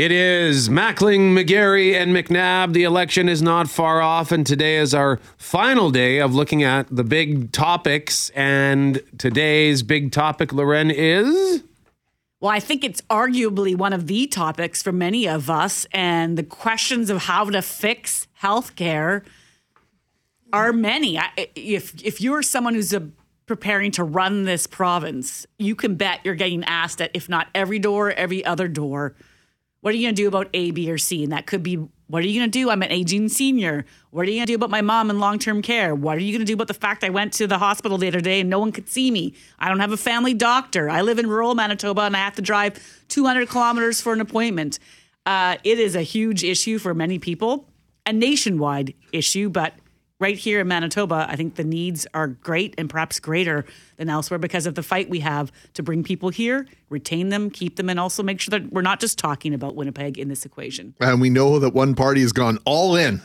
It is Mackling, McGarry, and McNabb. The election is not far off, and today is our final day of looking at the big topics. And today's big topic, Loren, is. Well, I think it's arguably one of the topics for many of us, and the questions of how to fix healthcare are many. If if you're someone who's a, preparing to run this province, you can bet you're getting asked at if not every door, every other door what are you going to do about A, B, or C? And that could be what are you going to do? I'm an aging senior. What are you going to do about my mom in long term care? What are you going to do about the fact I went to the hospital the other day and no one could see me? I don't have a family doctor. I live in rural Manitoba and I have to drive 200 kilometers for an appointment. Uh, it is a huge issue for many people, a nationwide issue, but right here in Manitoba, I think the needs are great and perhaps greater than elsewhere because of the fight we have to bring people here, retain them, keep them, and also make sure that we're not just talking about Winnipeg in this equation. And we know that one party has gone all in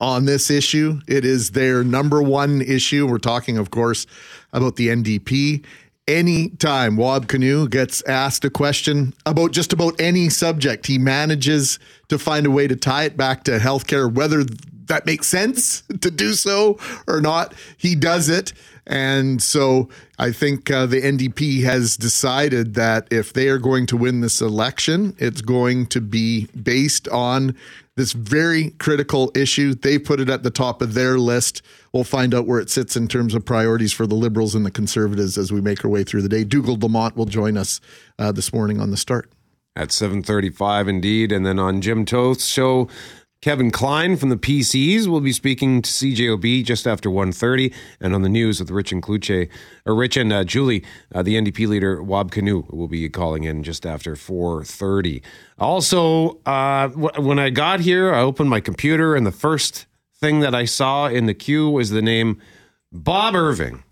on this issue. It is their number one issue. We're talking, of course, about the NDP. Anytime Wab Kinew gets asked a question about just about any subject, he manages to find a way to tie it back to healthcare, whether that makes sense to do so or not. He does it. And so I think uh, the NDP has decided that if they are going to win this election, it's going to be based on this very critical issue. They put it at the top of their list. We'll find out where it sits in terms of priorities for the Liberals and the Conservatives as we make our way through the day. Dougald Lamont will join us uh, this morning on the start. At 7.35 indeed. And then on Jim Toth's show, Kevin Klein from the PCs will be speaking to CJOB just after 1.30 and on the news with Rich and Kluche, or Rich and uh, Julie, uh, the NDP leader Wab Kinew will be calling in just after 4.30. Also, uh, w- when I got here, I opened my computer and the first thing that I saw in the queue was the name Bob Irving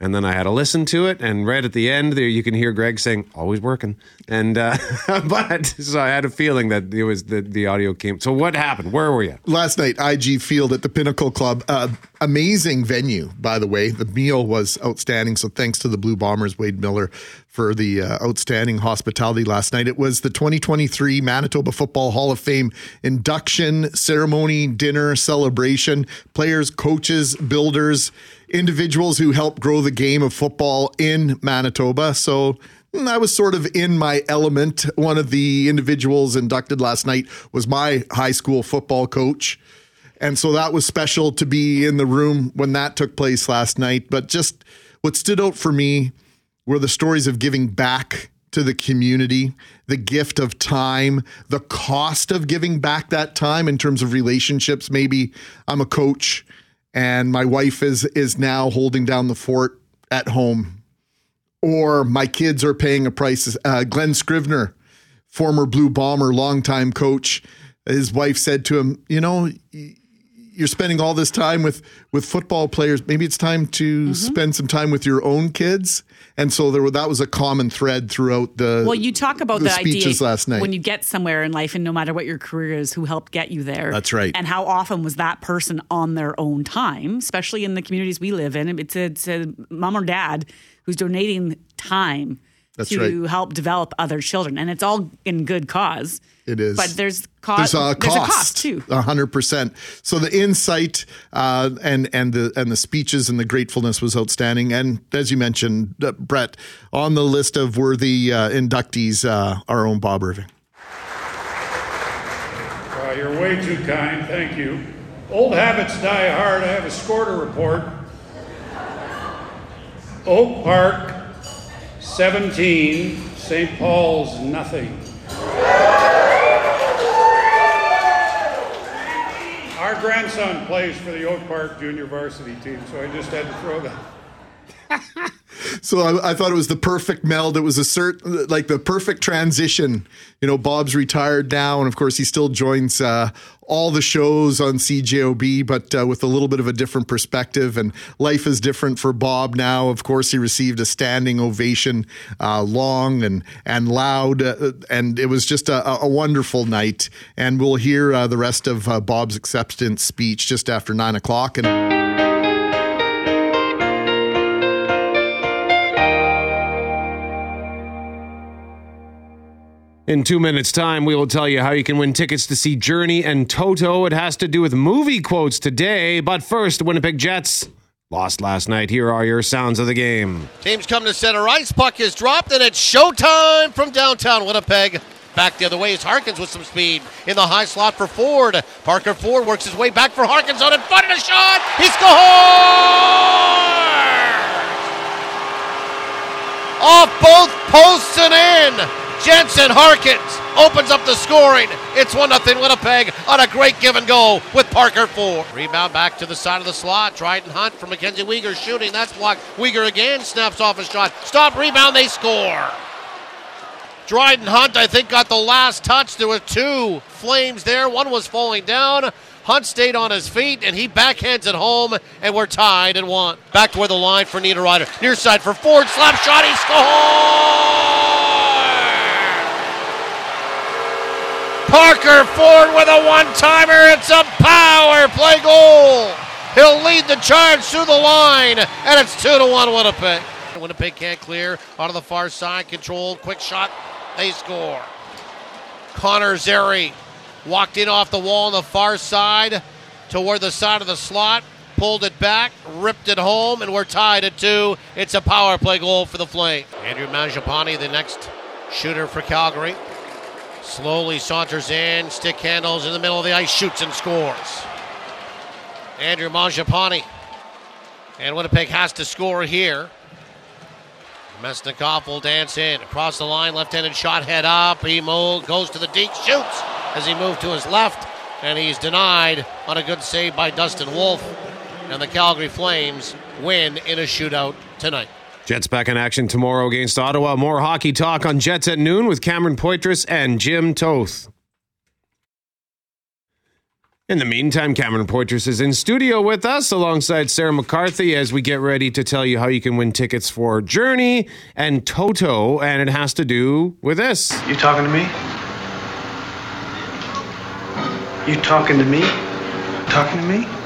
and then I had to listen to it. And right at the end, there you can hear Greg saying, "Always working." And uh, but so I had a feeling that it was the the audio came. So what happened? Where were you last night? IG Field at the Pinnacle Club. Uh, amazing venue, by the way. The meal was outstanding. So thanks to the Blue Bombers, Wade Miller, for the uh, outstanding hospitality last night. It was the 2023 Manitoba Football Hall of Fame induction ceremony, dinner celebration. Players, coaches, builders individuals who helped grow the game of football in Manitoba. So mm, I was sort of in my element. One of the individuals inducted last night was my high school football coach. And so that was special to be in the room when that took place last night. But just what stood out for me were the stories of giving back to the community, the gift of time, the cost of giving back that time in terms of relationships. Maybe I'm a coach and my wife is is now holding down the fort at home, or my kids are paying a price. Uh, Glenn Scrivener, former Blue Bomber, longtime coach, his wife said to him, "You know." You're spending all this time with with football players. Maybe it's time to mm-hmm. spend some time with your own kids. And so there, that was a common thread throughout the. Well, you talk about the, the speeches idea last night. when you get somewhere in life, and no matter what your career is, who helped get you there. That's right. And how often was that person on their own time, especially in the communities we live in? It's a, it's a mom or dad who's donating time That's to right. help develop other children, and it's all in good cause. It is. But there's cost. There's a there's cost, a cost too. hundred percent. So the insight uh, and and the and the speeches and the gratefulness was outstanding. And as you mentioned, uh, Brett, on the list of worthy uh, inductees, uh, our own Bob Irving. Uh, you're way too kind. Thank you. Old habits die hard. I have a score to report. Oak Park, 17. St. Paul's, nothing. Our grandson plays for the Oak Park Junior Varsity team, so I just had to throw that. So I, I, thought it was the perfect meld. It was a cert, like the perfect transition. You know, Bob's retired now, and of course, he still joins uh, all the shows on CJOB, but uh, with a little bit of a different perspective. And life is different for Bob now. Of course, he received a standing ovation, uh, long and and loud, uh, and it was just a, a, wonderful night. And we'll hear uh, the rest of uh, Bob's acceptance speech just after nine o'clock. And In two minutes' time, we will tell you how you can win tickets to see Journey and Toto. It has to do with movie quotes today. But first, Winnipeg Jets lost last night. Here are your sounds of the game. Teams come to center ice. Puck is dropped, and it's showtime from downtown Winnipeg. Back the other way is Harkins with some speed in the high slot for Ford. Parker Ford works his way back for Harkins on in front the shot. He scores! Off both posts and in. Jansen Harkins opens up the scoring. It's 1 0 Winnipeg on a great give and go with Parker Ford. Rebound back to the side of the slot. Dryden Hunt from Mackenzie Weegar shooting. That's blocked. Weegar again snaps off a shot. Stop, rebound, they score. Dryden Hunt, I think, got the last touch. There were two flames there. One was falling down. Hunt stayed on his feet and he backhands it home, and we're tied and one. Back to where the line for Niederreiter. Near side for Ford. Slap shot. He scores! Parker Ford with a one timer. It's a power play goal. He'll lead the charge through the line, and it's 2 to 1 Winnipeg. Winnipeg can't clear out of the far side. Controlled, quick shot. They score. Connor Zary walked in off the wall on the far side toward the side of the slot, pulled it back, ripped it home, and we're tied at two. It's a power play goal for the Flame. Andrew Mangiapane, the next shooter for Calgary. Slowly saunters in, stick handles in the middle of the ice, shoots and scores. Andrew Mangiapane. And Winnipeg has to score here. Mesnikov will dance in. Across the line, left-handed shot, head up. He mold, goes to the deep, shoots as he moved to his left. And he's denied on a good save by Dustin Wolf. And the Calgary Flames win in a shootout tonight. Jets back in action tomorrow against Ottawa. More hockey talk on Jets at noon with Cameron Poitras and Jim Toth. In the meantime, Cameron Poitras is in studio with us alongside Sarah McCarthy as we get ready to tell you how you can win tickets for Journey and Toto, and it has to do with this. You talking to me? You talking to me? Talking to me?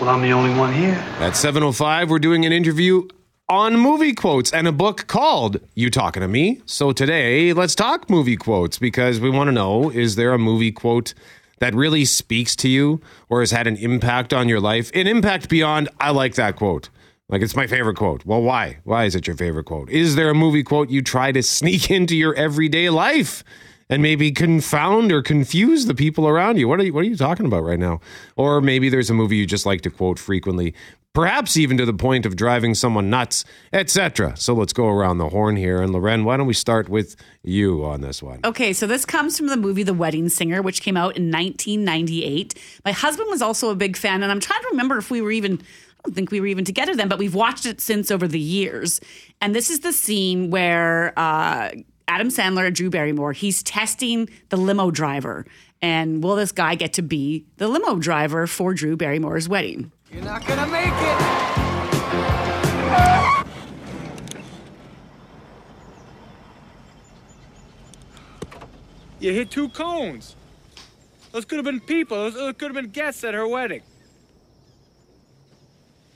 Well, I'm the only one here. At 7.05, we're doing an interview on movie quotes and a book called You Talking to Me. So today, let's talk movie quotes because we want to know is there a movie quote that really speaks to you or has had an impact on your life? An impact beyond, I like that quote. Like it's my favorite quote. Well, why? Why is it your favorite quote? Is there a movie quote you try to sneak into your everyday life? And maybe confound or confuse the people around you. What are you, what are you talking about right now? Or maybe there's a movie you just like to quote frequently, perhaps even to the point of driving someone nuts, etc. So let's go around the horn here. And Loren, why don't we start with you on this one? Okay, so this comes from the movie The Wedding Singer, which came out in 1998. My husband was also a big fan, and I'm trying to remember if we were even. I don't think we were even together then, but we've watched it since over the years. And this is the scene where uh, Adam Sandler, Drew Barrymore, he's testing the limo driver. And will this guy get to be the limo driver for Drew Barrymore's wedding? You're not gonna make it. You hit two cones. Those could have been people. Those, those could have been guests at her wedding.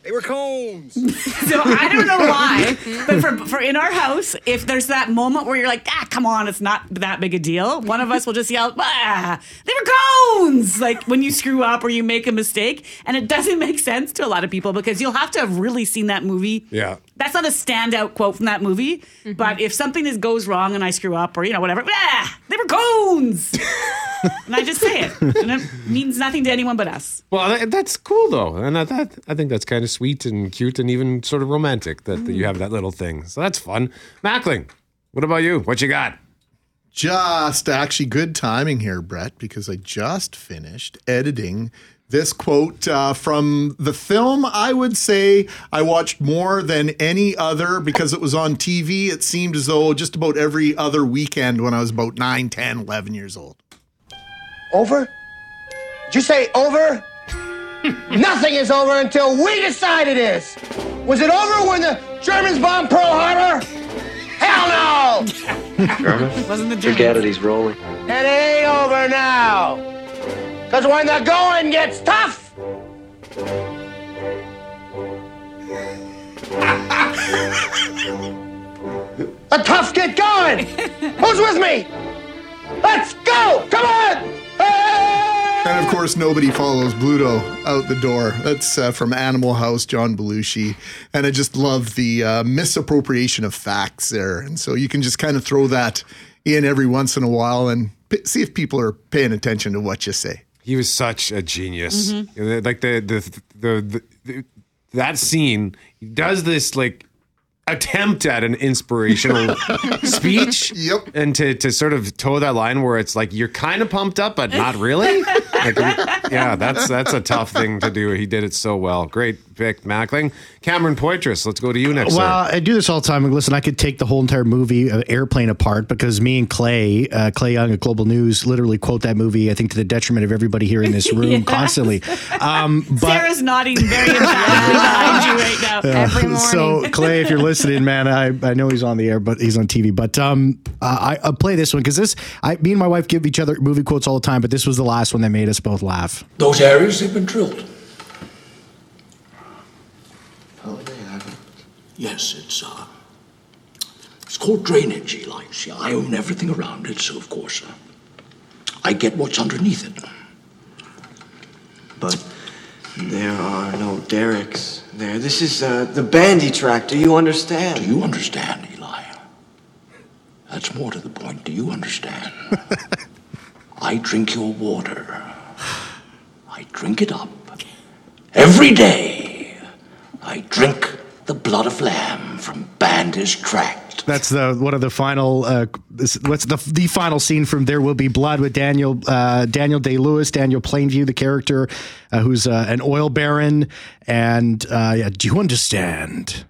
They were cones. so I don't know why, but for, for in our house, if there's that moment where you're like, ah, come on, it's not that big a deal, one of us will just yell, ah, they were cones. Like when you screw up or you make a mistake, and it doesn't make sense to a lot of people because you'll have to have really seen that movie. Yeah. That's not a standout quote from that movie, mm-hmm. but if something is goes wrong and I screw up or you know whatever, ah, they were cones. and I just say it, and it means nothing to anyone but us. Well, that's cool though, and I, that, I think that's kind of sweet and cute and even sort of romantic that, mm. that you have that little thing. So that's fun. Mackling, what about you? What you got? Just actually good timing here, Brett, because I just finished editing this quote uh, from the film. I would say I watched more than any other because it was on TV. It seemed as though just about every other weekend when I was about 9, 10, 11 years old. Over? Did you say over? Nothing is over until we decide it is. Was it over when the Germans bombed Pearl Harbor? Hell no! German? Wasn't the German? Forget it, he's rolling. It ain't over now. Because when the going gets tough, the tough get going. Who's with me? Let's go! Come on! And of course, nobody follows Bluto out the door. That's uh, from Animal House, John Belushi. And I just love the uh, misappropriation of facts there. And so you can just kind of throw that in every once in a while and p- see if people are paying attention to what you say. He was such a genius. Mm-hmm. Like the the, the the the that scene he does this like attempt at an inspirational speech. Yep. And to to sort of toe that line where it's like you're kind of pumped up but not really. Like, yeah, that's that's a tough thing to do. He did it so well. Great pick, Mackling. Cameron Poitras, let's go to you next. Well, sir. I do this all the time. Listen, I could take the whole entire movie uh, Airplane apart because me and Clay, uh, Clay Young at Global News, literally quote that movie. I think to the detriment of everybody here in this room Yes. constantly. Um, but Sarah's nodding very emphatically behind you right now. Every morning. So Clay, if you're listening, man, I, I know he's on the air, but he's on TV. But um, uh, I I'll play this one because this I me and my wife give each other movie quotes all the time, but this was the last one that made us both laugh. Those areas have been drilled. Oh, they haven't. Yes, it's uh, it's called drainage, Eli. See, I own everything around it, so of course uh, I get what's underneath it. But there are no derricks there. This is uh, the Bandy tract. Do you understand? Do you understand, Eli? That's more to the point. Do you understand? I drink your water. I drink it up. Every day, I drink the blood of lamb from Bandy's tract. That's the one of the final. Uh, what's the the final scene from There Will Be Blood with Daniel uh, Daniel Day Lewis, Daniel Plainview, the character uh, who's uh, an oil baron, and uh, yeah, do you understand?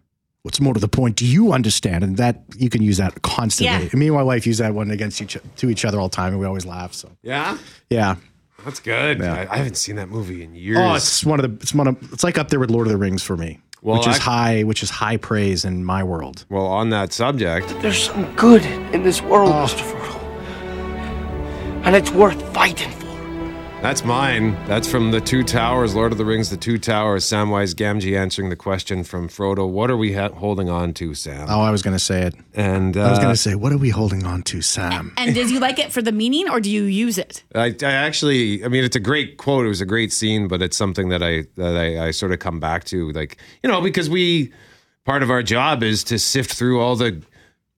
What's more to the point? Do you understand? And that you can use that constantly. Yeah. Me and my wife use that one against each to each other all the time, and we always laugh. So yeah, yeah. That's good. Yeah. I, I haven't seen that movie in oh, years. Oh, it's one of the. It's one of. It's like up there with Lord of the Rings for me, Well, which is I- high, which is high praise in my world. well, on that subject, There's some good in this world, oh. Mr. Frodo. And it's worth fighting for. That's mine. That's from the Two Towers, Lord of the Rings, the Two Towers. Samwise Gamgee answering the question from Frodo. What are we ha- holding on to, Sam? Oh, I was going to say it. And uh, I was going to say, what are we holding on to, Sam? And did you like it for the meaning or do you use it? I, I actually, I mean, it's a great quote. It was a great scene, but it's something that I that I, I sort of come back to, like you know, because we part of our job is to sift through all the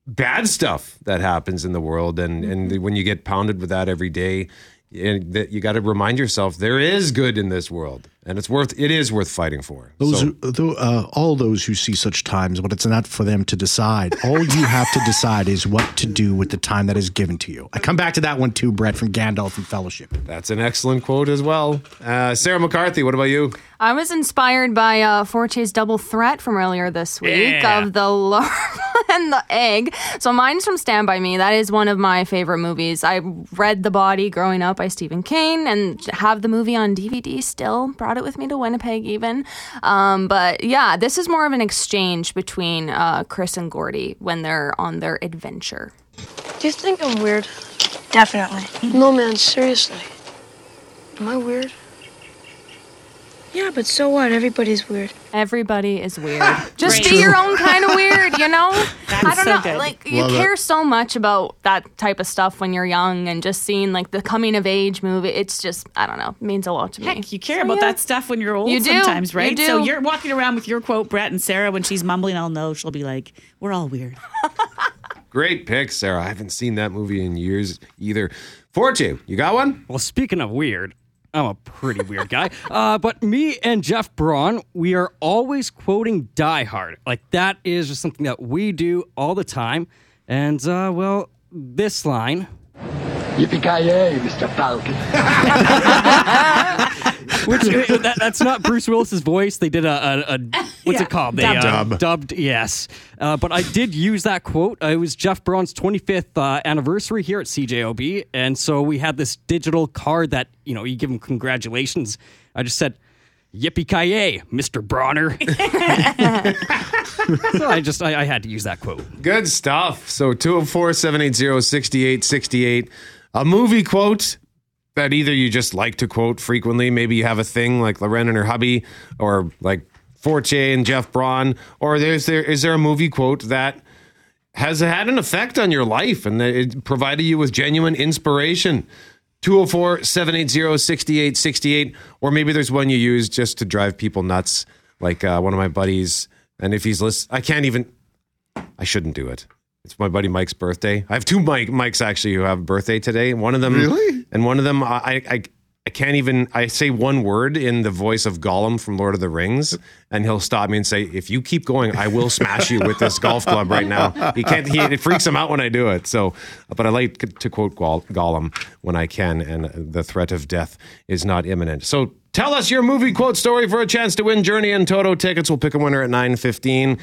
bad stuff that happens in the world, and and when you get pounded with that every day, and that you got to remind yourself there is good in this world, and it's worth it is worth fighting for. Those, So- who, uh, all those who see such times, but it's not for them to decide. All you have to decide is what to do with the time that is given to you. I come back to that one too, Brett, from Gandalf and Fellowship. That's an excellent quote as well. Uh, Sarah McCarthy, what about you? I was inspired by uh, Forte's double threat from earlier this week Yeah. of the larva and the egg. So mine's from Stand By Me. That is one of my favorite movies. I read The Body growing up by Stephen King and have the movie on DVD still. Brought it with me to Winnipeg even. Um, but yeah, this is more of an exchange between uh, Chris and Gordy when they're on their adventure. Do you think I'm weird? Definitely. No, man, seriously. Am I weird? Yeah, but so what? Everybody's weird. Everybody is weird. Just Great. be your own kind of weird, you know? That's I don't so know. good. Like you Love it. care so much about that type of stuff when you're young and just seeing like the coming of age movie. It's just I don't know, means a lot to me. Heck, you care about that stuff when you're old You do. sometimes, You right? do. So you're walking around with your quote, Brett and Sarah, when she's mumbling, I'll know. She'll be like, we're all weird. Great pick, Sarah. I haven't seen that movie in years either. Forte, you got one? Well, speaking of weird, I'm a pretty weird guy. Uh, but me and Jeff Braun, we are always quoting Die Hard. Like that is just something that we do all the time. And uh, well, this line. Yippee-ki-yay, Mr. Falcon. Which uh, that, that's not Bruce Willis's voice. They did a, a, a what's Yeah, it called? They dubbed. uh, Dub. dubbed. Yes, uh, but I did use that quote. Uh, it was Jeff Braun's 25th uh, anniversary here at CJOB, and so we had this digital card that you know you give him congratulations. I just said. Yippee ki yay, Mr. Bronner. so I just I, I had to use that quote. Good stuff. So 204 780 6868. A movie quote that either you just like to quote frequently, maybe you have a thing like Loren and her hubby, or like Forte and Jeff Braun, or there's there is there a movie quote that has had an effect on your life and it provided you with genuine inspiration. 204 780 6868. Or maybe there's one you use just to drive people nuts, like uh, one of my buddies. And if he's listening, I can't even, I shouldn't do it. It's my buddy Mike's birthday. I have two Mike Mikes actually who have a birthday today. One of them, Really? and one of them, I, I, I can't even. I say one word in the voice of Gollum from Lord of the Rings, and he'll stop me and say, "If you keep going, I will smash you with this golf club right now." He can't. He, it freaks him out when I do it. So, but I like to quote Gollum when I can, and the threat of death is not imminent. So. Tell us your movie quote story for a chance to win Journey and Toto tickets. We'll pick a winner at 9:15.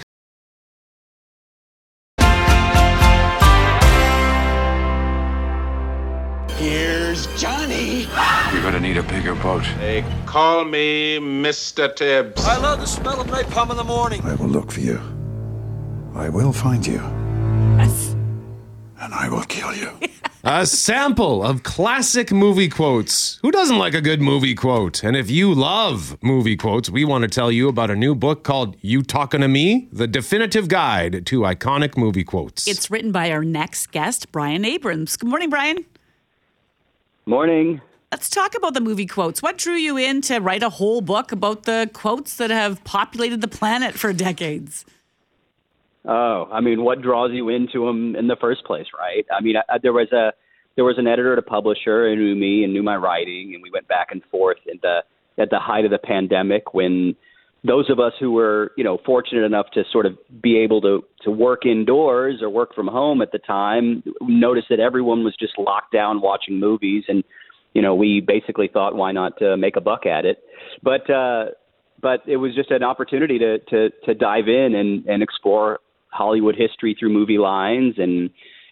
Gonna need a bigger boat. They call me Mr. Tibbs. I love the smell of napalm in the morning. I will look for you. I will find you. Yes. And I will kill you. A sample of classic movie quotes. Who doesn't like a good movie quote? And if you love movie quotes, we want to tell you about a new book called You Talking to Me? The Definitive Guide to Iconic Movie Quotes. It's written by our next guest, Brian Abrams. Good morning, Brian. Morning. Let's talk about the movie quotes. What drew you in to write a whole book about the quotes that have populated the planet for decades? Oh, I mean, what draws you into them in the first place, right? I mean, I, there was a there was an editor at a publisher who knew me and knew my writing, and we went back and forth at the at the height of the pandemic when those of us who were, you know, fortunate enough to sort of be able to to work indoors or work from home at the time, noticed that everyone was just locked down watching movies, and you know, we basically thought, why not uh, make a buck at it? But uh, but it was just an opportunity to to to dive in and and explore Hollywood history through movie lines and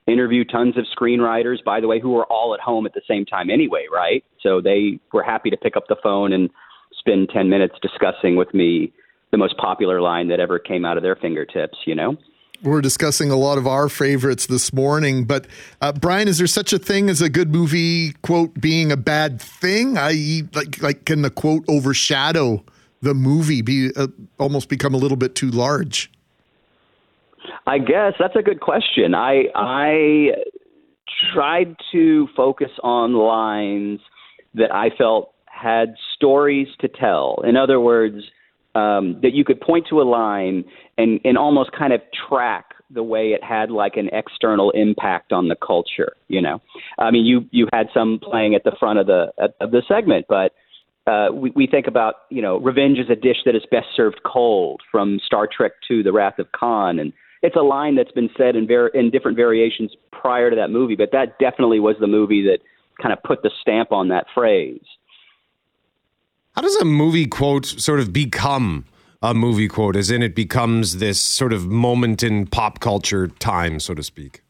interview tons of screenwriters, by the way, who were all at home at the same time anyway, right? So they were happy to pick up the phone and spend 10 minutes discussing with me the most popular line that ever came out of their fingertips, you know? We're discussing a lot of our favorites this morning, but uh, Brian, is there such a thing as a good movie quote being a bad thing? I like like can the quote overshadow the movie, be uh, almost become a little bit too large? I guess that's a good question. I I tried to focus on lines that I felt had stories to tell. In other words, um, that you could point to a line and, and almost kind of track the way it had like an external impact on the culture. You know, I mean, you you had some playing at the front of the of the segment, but uh, we, we think about you know, revenge is a dish that is best served cold from Star Trek II The Wrath of Khan, and it's a line that's been said in ver- in different variations prior to that movie, but that definitely was the movie that kind of put the stamp on that phrase. How does a movie quote sort of become a movie quote, as in it becomes this sort of moment in pop culture time, so to speak?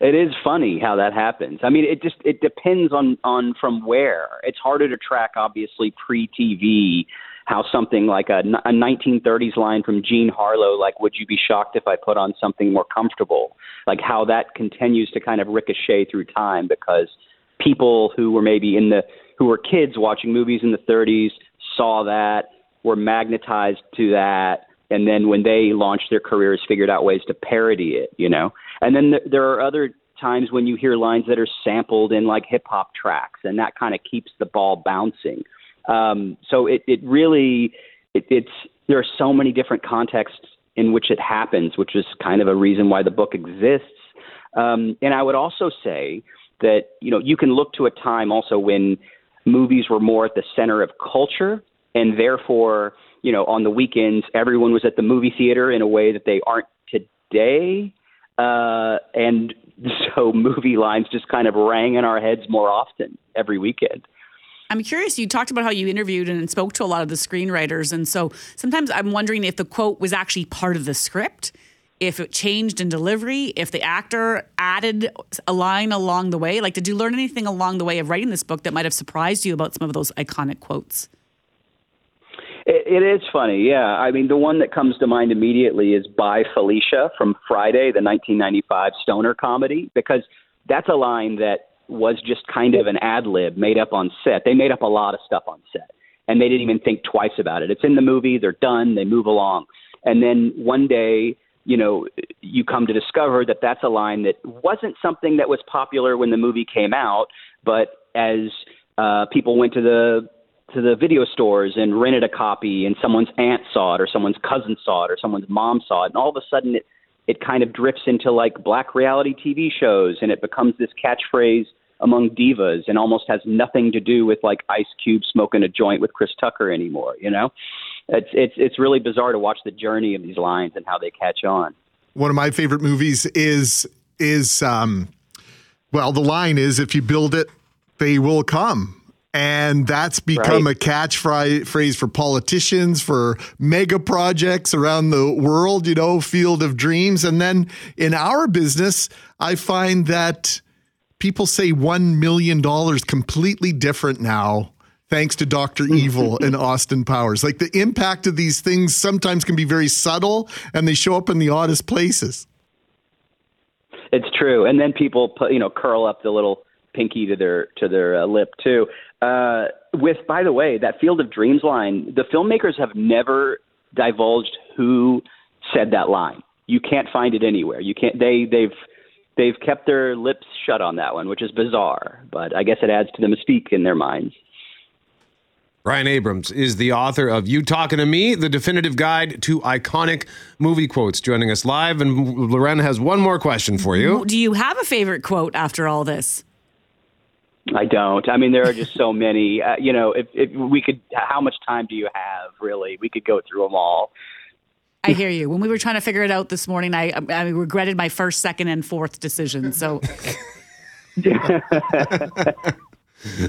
It is funny how that happens. I mean, it just it depends on on from where. It's harder to track, obviously, pre TV. How something like a, a 1930s line from Jean Harlow, like "Would you be shocked if I put on something more comfortable?" Like how that continues to kind of ricochet through time because people who were maybe in the who were kids watching movies in the 30s saw that, were magnetized to that, and then when they launched their careers, figured out ways to parody it. You know, and then th- there are other times when you hear lines that are sampled in like hip hop tracks, and that kind of keeps the ball bouncing. Um, so it, it really, it, it's there are so many different contexts in which it happens, which is kind of a reason why the book exists. Um, and I would also say that you know you can look to a time also when movies were more at the center of culture, and therefore you know on the weekends everyone was at the movie theater in a way that they aren't today. Uh, and so movie lines just kind of rang in our heads more often every weekend. I'm curious. You talked about how you interviewed and spoke to a lot of the screenwriters, and so sometimes I'm wondering if the quote was actually part of the script, if it changed in delivery, if the actor added a line along the way. Like, did you learn anything along the way of writing this book that might have surprised you about some of those iconic quotes? It, it is funny, yeah. I mean, the one that comes to mind immediately is "Bye Felicia" from Friday, the 1995 stoner comedy, because that's a line that was just kind of an ad lib made up on set. They made up a lot of stuff on set, and they didn't even think twice about it. It's in the movie. They're done. They move along, and then one day you know, you come to discover that that's a line that wasn't something that was popular when the movie came out, but as uh, people went to the to the video stores and rented a copy, and someone's aunt saw it, or someone's cousin saw it, or someone's mom saw it, and all of a sudden it it kind of drifts into like black reality TV shows, and it becomes this catchphrase among divas, and almost has nothing to do with like Ice Cube smoking a joint with Chris Tucker anymore. You know, it's it's it's really bizarre to watch the journey of these lines and how they catch on. One of my favorite movies is is um, well, the line is if you build it, they will come. And that's become Right. a catchphrase for politicians, for mega projects around the world, you know, Field of Dreams. And then in our business, I find that people say $1 million completely different now, thanks to Dr. Evil and Austin Powers. Like the impact of these things sometimes can be very subtle and they show up in the oddest places. It's true, and then people put you know curl up the little pinky to their to their uh, lip too. Uh, with by the way, that Field of Dreams line, the filmmakers have never divulged who said that line. You can't find it anywhere. You can't. They they've they've kept their lips shut on that one, which is bizarre. But I guess it adds to the mystique in their minds. Brian Abrams is the author of You Talking to Me, the definitive guide to iconic movie quotes, joining us live. And Loren has one more question for you. Do you have a favorite quote after all this? I don't. I mean, there are just so many. Uh, you know, if, if we could, how much time do you have? Really, we could go through them all. I hear you. When we were trying to figure it out this morning, I, I regretted my first, second, and fourth decision. So All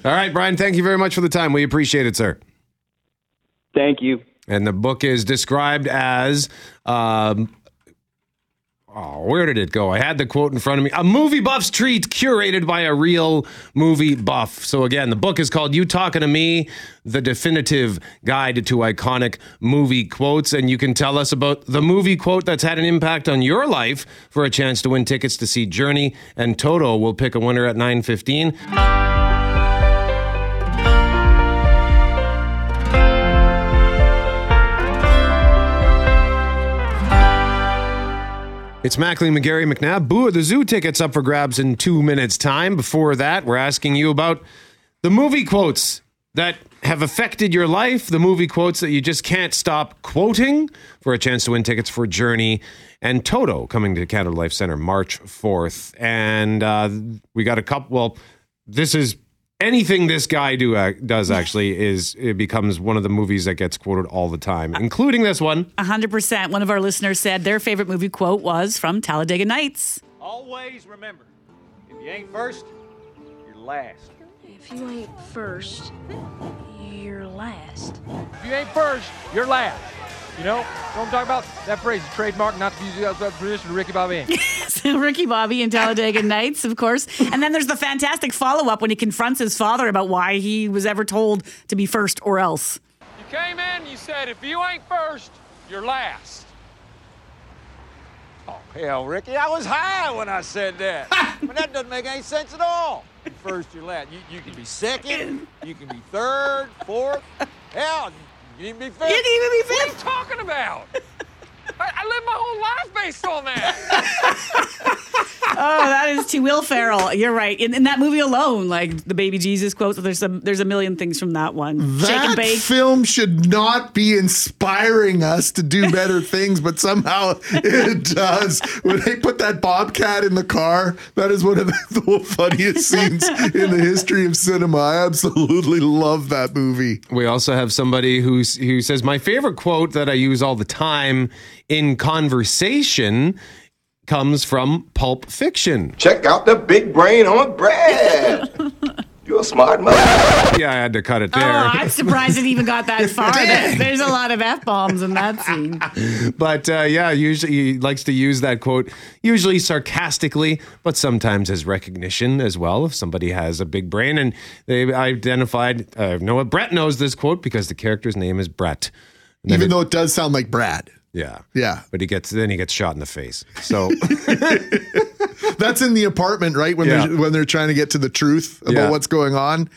right, Brian, thank you very much for the time. We appreciate it, sir. Thank you. And the book is described as. Um, Oh, where did it go? I had the quote in front of me. A movie buff's treat curated by a real movie buff. So, again, the book is called You Talking to Me, the definitive guide to iconic movie quotes. And you can tell us about the movie quote that's had an impact on your life for a chance to win tickets to see Journey and Toto. We'll pick a winner at 915. It's Mackling, McGarry, McNabb. Boo of the Zoo tickets up for grabs in two minutes' time. Before that, we're asking you about the movie quotes that have affected your life, the movie quotes that you just can't stop quoting for a chance to win tickets for Journey and Toto coming to Canada Life Center March 4th. And uh, we got a couple, well, this is anything this guy do uh, does actually is it becomes one of the movies that gets quoted all the time, including this one. 100%. One of our listeners said their favorite movie quote was from Talladega Nights. Always remember, if you ain't first, you're last. If you ain't first, you're last. If you ain't first, you're last. You know, know what I'm talking about? That phrase is trademark, not to be used outside permission to Ricky Bobby. So Ricky Bobby and Talladega Nights, of course. And then there's the fantastic follow up when he confronts his father about why he was ever told to be first or else. You came in and you said, if you ain't first, you're last. Oh, hell, Ricky, I was high when I said that. but that doesn't make any sense at all. First, you're last. You, you can be second, you can be third, fourth. Hell, you be fifth. You can even be What are you talking about? I, I lived my whole life based on that. Oh, that is to Will Ferrell. You're right. In, in that movie alone, like the baby Jesus quotes, there's some there's a million things from that one. Shake and That bake. film should not be inspiring us to do better things, but somehow it does. When they put that bobcat in the car, that is one of the, the funniest scenes in the history of cinema. I absolutely love that movie. We also have somebody who's, who says, My favorite quote that I use all the time in conversation comes from Pulp Fiction. Check out the big brain on Brad. You're a smart mother. Yeah, I had to cut it Oh, there. I'm surprised it even got that far. There's a lot of f bombs in that scene. but uh, yeah, usually he likes to use that quote, usually sarcastically, but sometimes as recognition as well. If somebody has a big brain, and they identified, uh, know what Brett knows this quote because the character's name is Brett. Even it- though it does sound like Brad. Yeah, Yeah. but he gets then he gets shot in the face. So That's in the apartment, right? When Yeah. they're when they're trying to get to the truth about Yeah. what's going on.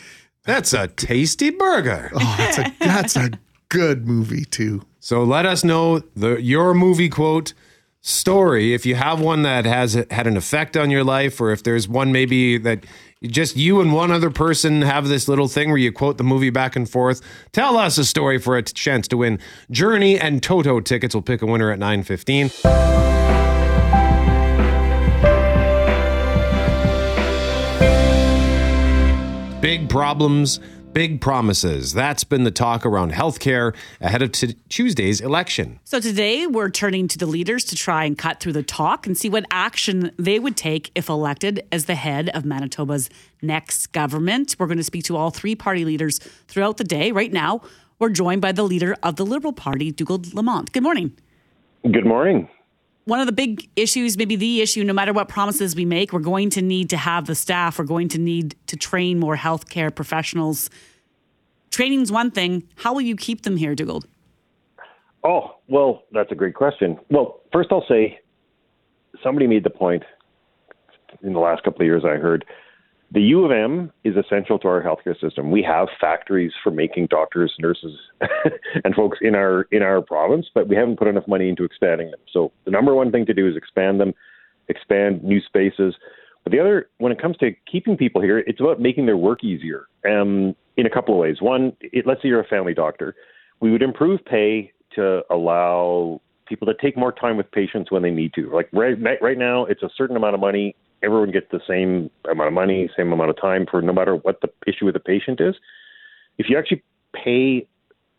that's a tasty burger. Oh, that's a that's a good movie too. So let us know the your movie quote story, if you have one that has had an effect on your life, or if there's one maybe that just you and one other person have this little thing where you quote the movie back and forth, tell us a story for a t- chance to win Journey and Toto tickets. We'll pick a winner at 915. Big problems, big promises. That's been the talk around healthcare ahead of t- Tuesday's election. So today we're turning to the leaders to try and cut through the talk and see what action they would take if elected as the head of Manitoba's next government. We're going to speak to all three party leaders throughout the day. Right now, we're joined by the leader of the Liberal Party, Dougald Lamont. Good morning. Good morning. One of the big issues, maybe the issue, no matter what promises we make, we're going to need to have the staff. We're going to need to train more healthcare professionals. Training's one thing. How will you keep them here, Dougald? Oh, well, that's a great question. Well, first I'll say somebody made the point in the last couple of years I heard the U of M is essential to our healthcare system. We have factories for making doctors, nurses, and folks in our in our province, but we haven't put enough money into expanding them. So the number one thing to do is expand them, expand new spaces. But the other, when it comes to keeping people here, it's about making their work easier. Um, in a couple of ways. One, it, let's say you're a family doctor, we would improve pay to allow people to take more time with patients when they need to. Like right right now, it's a certain amount of money everyone gets the same amount of money, same amount of time for no matter what the issue with the patient is. If you actually pay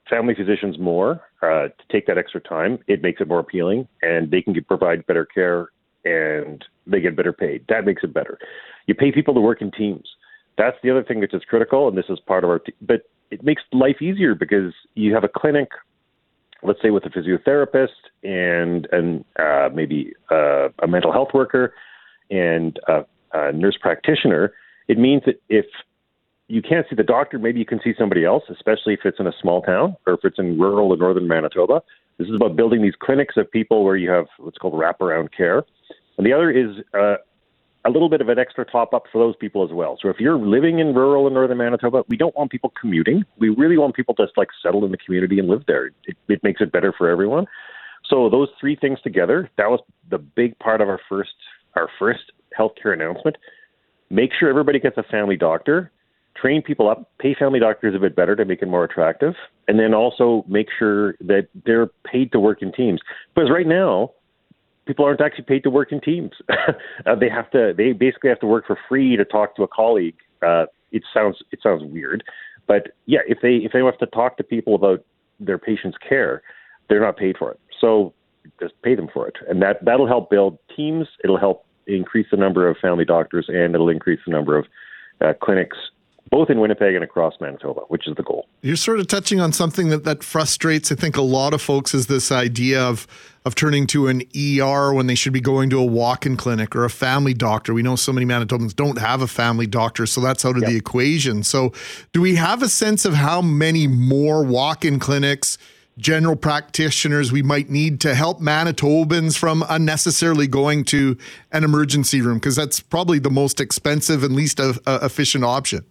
family physicians more uh, to take that extra time, it makes it more appealing, and they can provide better care and they get better paid. That makes it better. You pay people to work in teams. That's the other thing which is critical, and this is part of our. T- but it makes life easier because you have a clinic, let's say with a physiotherapist and and uh, maybe uh, a mental health worker and a, a nurse practitioner, it means that if you can't see the doctor, maybe you can see somebody else, especially if it's in a small town or if it's in rural or northern Manitoba. This is about building these clinics of people where you have what's called wraparound care. And the other is uh, a little bit of an extra top up for those people as well. So if you're living in rural and northern Manitoba, we don't want people commuting. We really want people to like settle in the community and live there. It, it makes it better for everyone. So those three things together, that was the big part of our first our first healthcare announcement. Make sure everybody gets a family doctor, train people up, pay family doctors a bit better to make it more attractive, and then also make sure that they're paid to work in teams. Because right now, people aren't actually paid to work in teams. uh, they have to. They basically have to work for free to talk to a colleague. Uh, it sounds it sounds weird, but yeah, if they if they have to talk to people about their patients' care, they're not paid for it. So just pay them for it, and that that'll help build teams. It'll help increase the number of family doctors, and it'll increase the number of uh, clinics, both in Winnipeg and across Manitoba, which is the goal. You're sort of touching on something that, that frustrates, I think, a lot of folks is this idea of of turning to an ER when they should be going to a walk-in clinic or a family doctor. We know so many Manitobans don't have a family doctor, so that's out of yep. the equation. So, do we have a sense of how many more walk-in clinics? General practitioners we might need to help Manitobans from unnecessarily going to an emergency room because that's probably the most expensive and least uh, efficient option.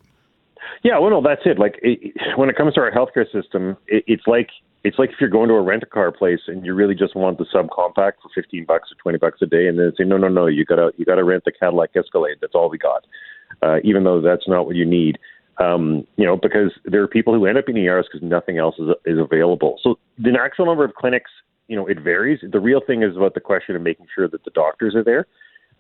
Yeah, well, no, that's it. Like it, when it comes to our healthcare system, it, it's like it's like if you're going to a rent a car place and you really just want the subcompact for fifteen bucks or twenty bucks a day, and then say, no, no, no, you gotta you gotta rent the Cadillac Escalade. That's all we got, uh, even though that's not what you need. Um, you know, because there are people who end up in ERs because nothing else is is available. So the actual number of clinics, you know, it varies. The real thing is about the question of making sure that the doctors are there,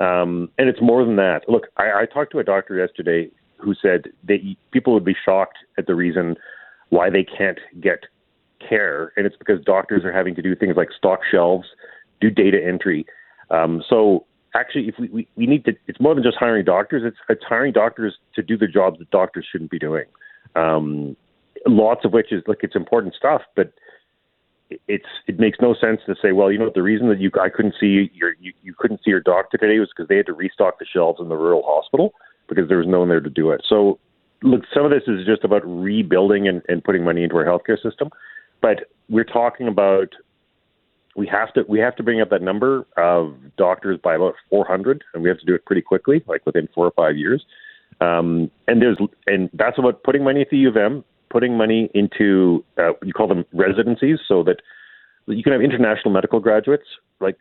um, and it's more than that. Look, I, I talked to a doctor yesterday who said that people would be shocked at the reason why they can't get care, and it's because doctors are having to do things like stock shelves, do data entry. Um, so actually, if we, we, we need to, it's more than just hiring doctors. It's it's hiring doctors to do the jobs that doctors shouldn't be doing. Um, lots of which is like it's important stuff, but it's it makes no sense to say, well, you know, the reason that you I couldn't see your you, you couldn't see your doctor today was because they had to restock the shelves in the rural hospital because there was no one there to do it. So, look, some of this is just about rebuilding and, and putting money into our healthcare system, but we're talking about we have to we have to bring up that number of doctors by about 400, and we have to do it pretty quickly, like within four or five years. Um, and there's and that's about putting money at the U of M, putting money into uh, you call them residencies, so that you can have international medical graduates. Like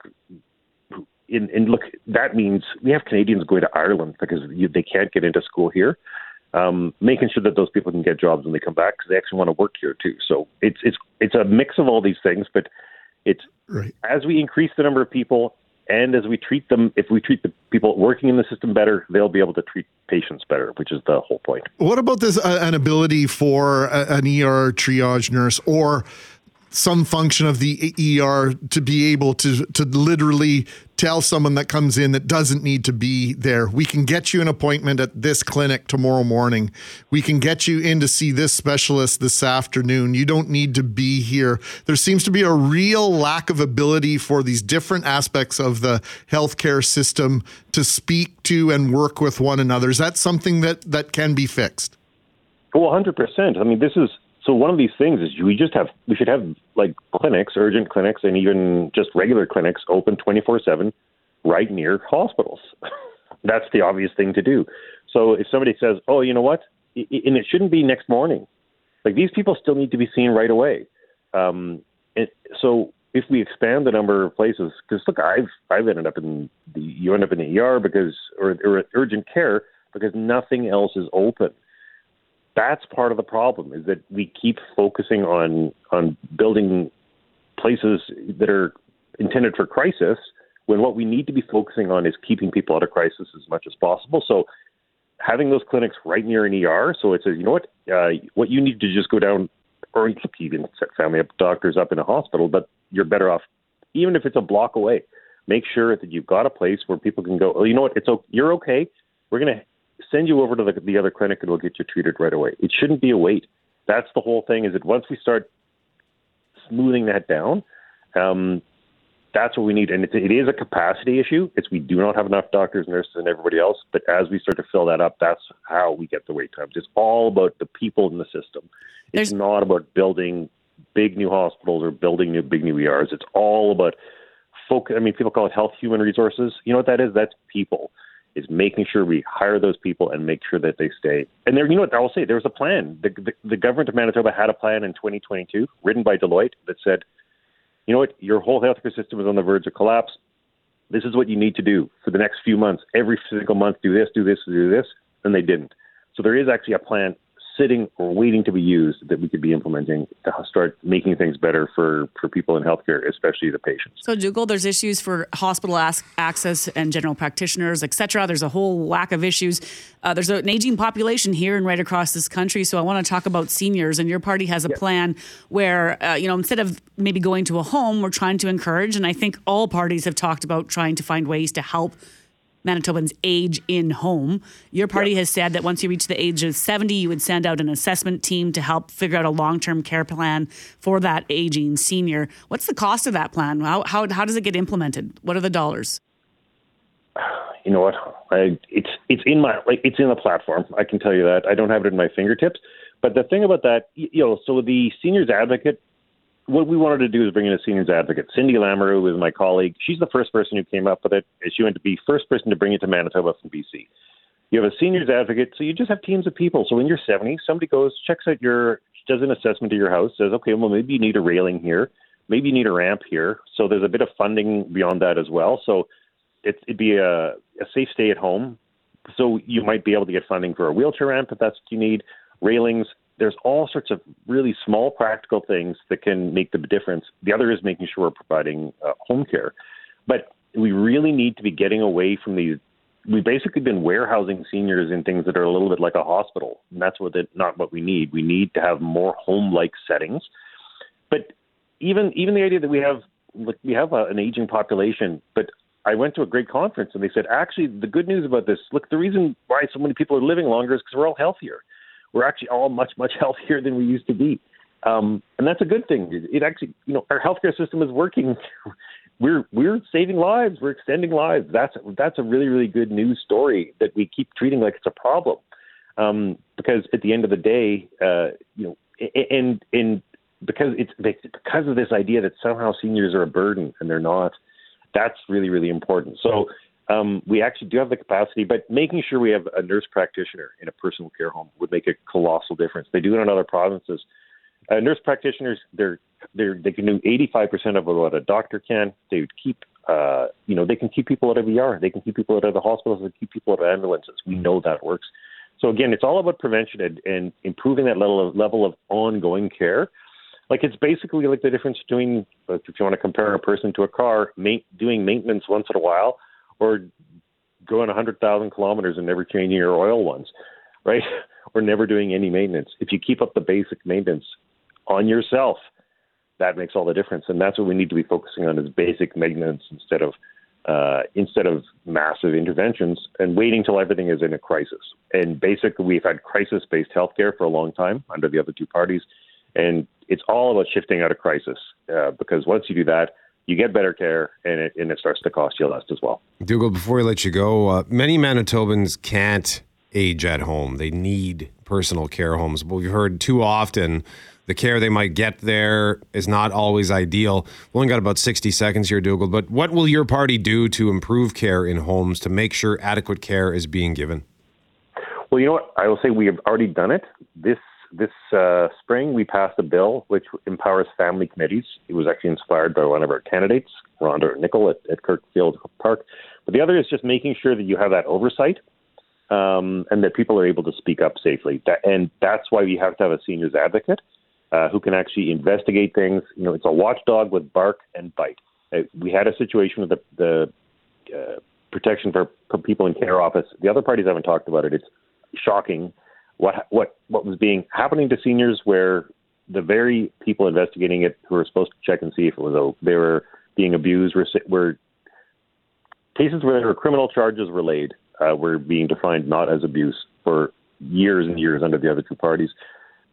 in, and look, that means we have Canadians going to Ireland because you, they can't get into school here. Um, making sure that those people can get jobs when they come back because they actually want to work here too. So it's it's it's a mix of all these things, but it's right. as we increase the number of people and as we treat them, if we treat the people working in the system better, they'll be able to treat patients better, which is the whole point. What about this uh, an ability for a, an ER triage nurse or some function of the ER to be able to to literally tell someone that comes in that doesn't need to be there. We can get you an appointment at this clinic tomorrow morning. We can get you in to see this specialist this afternoon. You don't need to be here. There seems to be a real lack of ability for these different aspects of the healthcare system to speak to and work with one another. Is that something that that can be fixed? Well, hundred percent. I mean, this is so one of these things is we just have we should have like clinics, urgent clinics, and even just regular clinics open twenty four seven right near hospitals. That's the obvious thing to do. So if somebody says, "Oh, you know what," and it shouldn't be next morning. Like these people still need to be seen right away. Um, and so if we expand the number of places, because look, I've I've ended up in the you end up in the ER because or, or urgent care because nothing else is open that's part of the problem is that we keep focusing on on building places that are intended for crisis when what we need to be focusing on is keeping people out of crisis as much as possible. So having those clinics right near an ER, so it says, you know what, uh, what you need to just go down, or even set family up doctors up in a hospital, but you're better off, even if it's a block away. Make sure that you've got a place where people can go. Oh, you know what? It's okay. you're okay. We're gonna send you over to the, the other clinic and we'll get you treated right away. It shouldn't be a wait. That's the whole thing. Is that once we start smoothing that down, um, that's what we need. And it, it is a capacity issue. It's we do not have enough doctors, nurses, and everybody else. But as we start to fill that up, that's how we get the wait times. It's all about the people in the system. It's There's, not about building big new hospitals or building new big new ERs. It's all about focus. I mean, people call it health human resources. You know what that is? That's people is making sure we hire those people and make sure that they stay. And there, you know what I'll say, there was a plan. The, the, the government of Manitoba had a plan in 2022, written by Deloitte, that said, you know what, your whole healthcare system is on the verge of collapse. This is what you need to do for the next few months. Every single month, do this, do this, do this, and they didn't. So there is actually a plan sitting or waiting to be used that we could be implementing to start making things better for, for people in healthcare, especially the patients. So, Dougald, there's issues for hospital access and general practitioners, et cetera. There's a whole whack of issues. Uh, there's an aging population here and right across this country. So, I want to talk about seniors. And your party has a plan where, uh, you know, instead of maybe going to a home, we're trying to encourage. And I think all parties have talked about trying to find ways to help Manitobans age in home. Your party yep. has said that once you reach the age of 70, you would send out an assessment team to help figure out a long term care plan for that aging senior. What's the cost of that plan? How, how, how does it get implemented? What are the dollars? You know what? I, it's it's in my like it's in the platform. I can tell you that. I don't have it in my fingertips. But the thing about that, you know, so the seniors advocate what we wanted to do is bring in a seniors advocate. Cindy Lamoureux is my colleague. She's the first person who came up with it. She went to be first person to bring it to Manitoba from BC. You have a seniors advocate, so you just have teams of people. So when you're 70, somebody goes, checks out your, does an assessment of your house, says, okay, well maybe you need a railing here, maybe you need a ramp here. So there's a bit of funding beyond that as well. So it, it'd be a, a safe stay at home. So you might be able to get funding for a wheelchair ramp if that's what you need, railings, there's all sorts of really small practical things that can make the difference. The other is making sure we're providing uh, home care. But we really need to be getting away from these. We've basically been warehousing seniors in things that are a little bit like a hospital, and that's what it, not what we need. We need to have more home-like settings. But even even the idea that we have like we have a, an aging population, but I went to a great conference and they said actually the good news about this. Look, the reason why so many people are living longer is because we're all healthier we're actually all much much healthier than we used to be, um, and that's a good thing. It, it actually, you know, our healthcare system is working. we're we're saving lives. We're extending lives. That's that's a really really good news story that we keep treating like it's a problem, um, because at the end of the day, uh, you know, and and because it's because of this idea that somehow seniors are a burden and they're not. That's really really important. So um, we actually do have the capacity, but making sure we have a nurse practitioner in a personal care home would make a colossal difference. They do it in other provinces. Uh, nurse practitioners, they're, they're, they can do 85% of what a doctor can. They would keep Uh, you know, they can keep people out of ER, they can keep people out of the hospitals, they keep people out of ambulances. We know that works. So again, it's all about prevention and, and improving that level of level of ongoing care. Like it's basically like the difference between, if you want to compare a person to a car, ma- doing maintenance once in a while, or going 100,000 kilometers and never changing your oil once, right? or never doing any maintenance. If you keep up the basic maintenance on yourself, that makes all the difference. And that's what we need to be focusing on is basic maintenance instead of uh, instead of massive interventions and waiting till everything is in a crisis. And basically, we've had crisis-based healthcare for a long time under the other two parties, and it's all about shifting out of crisis uh, because once you do that, you get better care and it, and it starts to cost you less as well. Dougald, before we let you go, uh, many Manitobans can't age at home. They need personal care homes. But we've heard too often the care they might get there is not always ideal. We've only got about 60 seconds here, Dougald, but what will your party do to improve care in homes to make sure adequate care is being given? Well, you know what? I will say we have already done it. This this uh, spring, we passed a bill which empowers family committees. It was actually inspired by one of our candidates, Rhonda Nichol at, at Kirkfield Park. But the other is just making sure that you have that oversight um, and that people are able to speak up safely. That, and that's why we have to have a seniors advocate uh, who can actually investigate things. You know, it's a watchdog with bark and bite. Uh, we had a situation with the, the uh, protection for, for people in care office. The other parties haven't talked about it. It's shocking what what what was being happening to seniors where the very people investigating it who were supposed to check and see if it was a, they were being abused were, were cases where there were criminal charges were laid uh, were being defined not as abuse for years and years under the other two parties.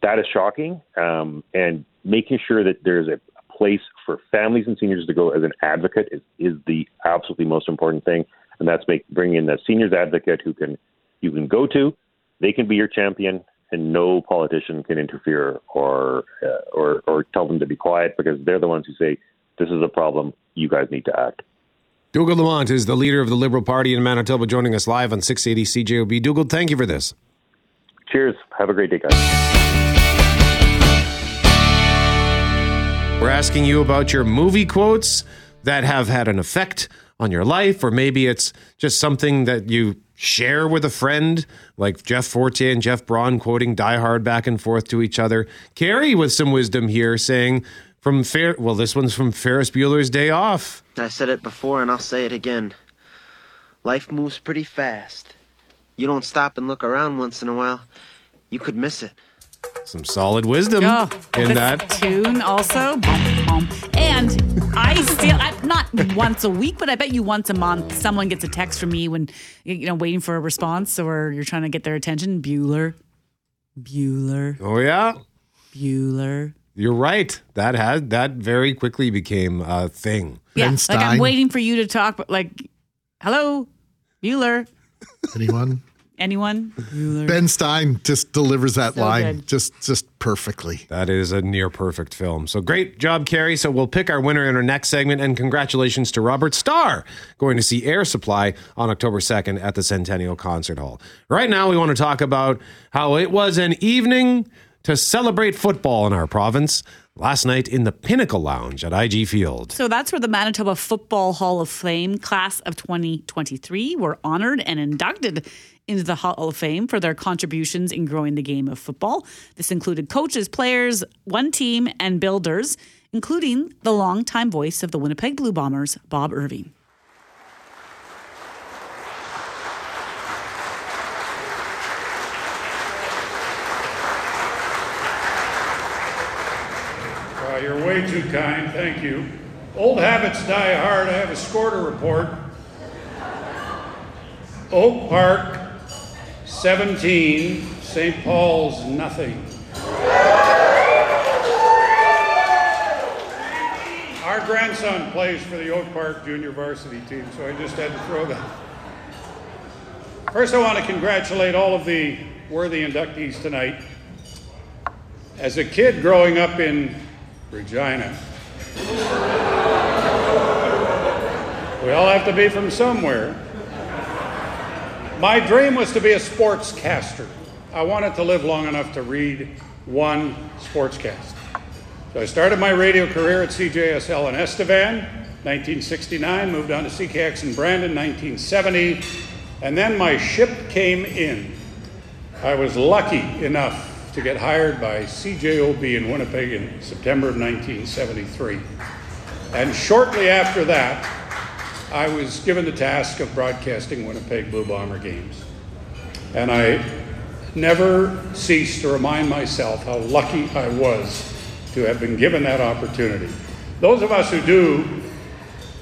That is shocking, um, and making sure that there's a place for families and seniors to go as an advocate is, is the absolutely most important thing, and that's make, bringing in a seniors advocate who can you can go to they can be your champion, and no politician can interfere or uh, or or tell them to be quiet because they're the ones who say this is a problem. You guys need to act. Dougald Lamont is the leader of the Liberal Party in Manitoba, joining us live on 680 CJOB. Dougald, thank you for this. Cheers. Have a great day, guys. We're asking you about your movie quotes that have had an effect on your life, or maybe it's just something that you share with a friend, like Jeff Fortier and Jeff Braun quoting Die Hard back and forth to each other. Carrie with some wisdom here saying, from Fair, well, this one's from Ferris Bueller's Day Off. I said it before and I'll say it again. Life moves pretty fast. You don't stop and look around once in a while, you could miss it. Some solid wisdom Oh, in that. tune also. Bum, bum. And I still, I, not once a week, but I bet you once a month, someone gets a text from me when, you know, waiting for a response or you're trying to get their attention. Bueller. Bueller. Oh, yeah. Bueller. You're right. That had that very quickly became a thing. Yeah. Like I'm waiting for you to talk, but like, hello, Bueller. Anyone? Anyone? Ben Stein just delivers that So line good. just just perfectly. That is a near perfect film. So great job, Carrie. So we'll pick our winner in our next segment. And congratulations to Robert Starr going to see Air Supply on October 2nd at the Centennial Concert Hall. Right now, we want to talk about how it was an evening to celebrate football in our province last night in the Pinnacle Lounge at IG Field. So that's where the Manitoba Football Hall of Fame class of 2023 were honored and inducted into the Hall of Fame for their contributions in growing the game of football. This included coaches, players, one team, and builders, including the longtime voice of the Winnipeg Blue Bombers, Bob Irving. You're way too kind, thank you. Old habits die hard. I have a score to report. Oak Park, 17. St. Paul's, nothing. Our grandson plays for the Oak Park junior varsity team, so I just had to throw that. First, I want to congratulate all of the worthy inductees tonight. As a kid growing up in Regina, we all have to be from somewhere. My dream was to be a sportscaster. I wanted to live long enough to read one sportscast. So I started my radio career at CJSL in Estevan, 1969, moved on to CKX in Brandon, 1970, and then my ship came in. I was lucky enough to get hired by CJOB in Winnipeg in September of 1973. And shortly after that, I was given the task of broadcasting Winnipeg Blue Bomber games. And I never cease to remind myself how lucky I was to have been given that opportunity. Those of us who do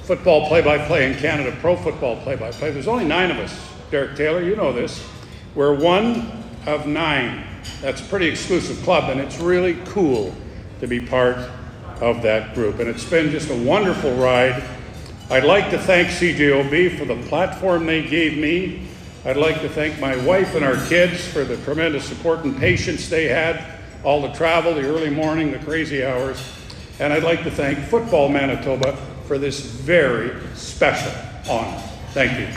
football play by play in Canada, pro football play by play, there's only nine of us. Derek Taylor, you know this. We're one of nine. That's a pretty exclusive club, and it's really cool to be part of that group. And it's been just a wonderful ride. I'd like to thank CJOB for the platform they gave me. I'd like to thank my wife and our kids for the tremendous support and patience they had, all the travel, the early morning, the crazy hours. And I'd like to thank Football Manitoba for this very special honor. Thank you.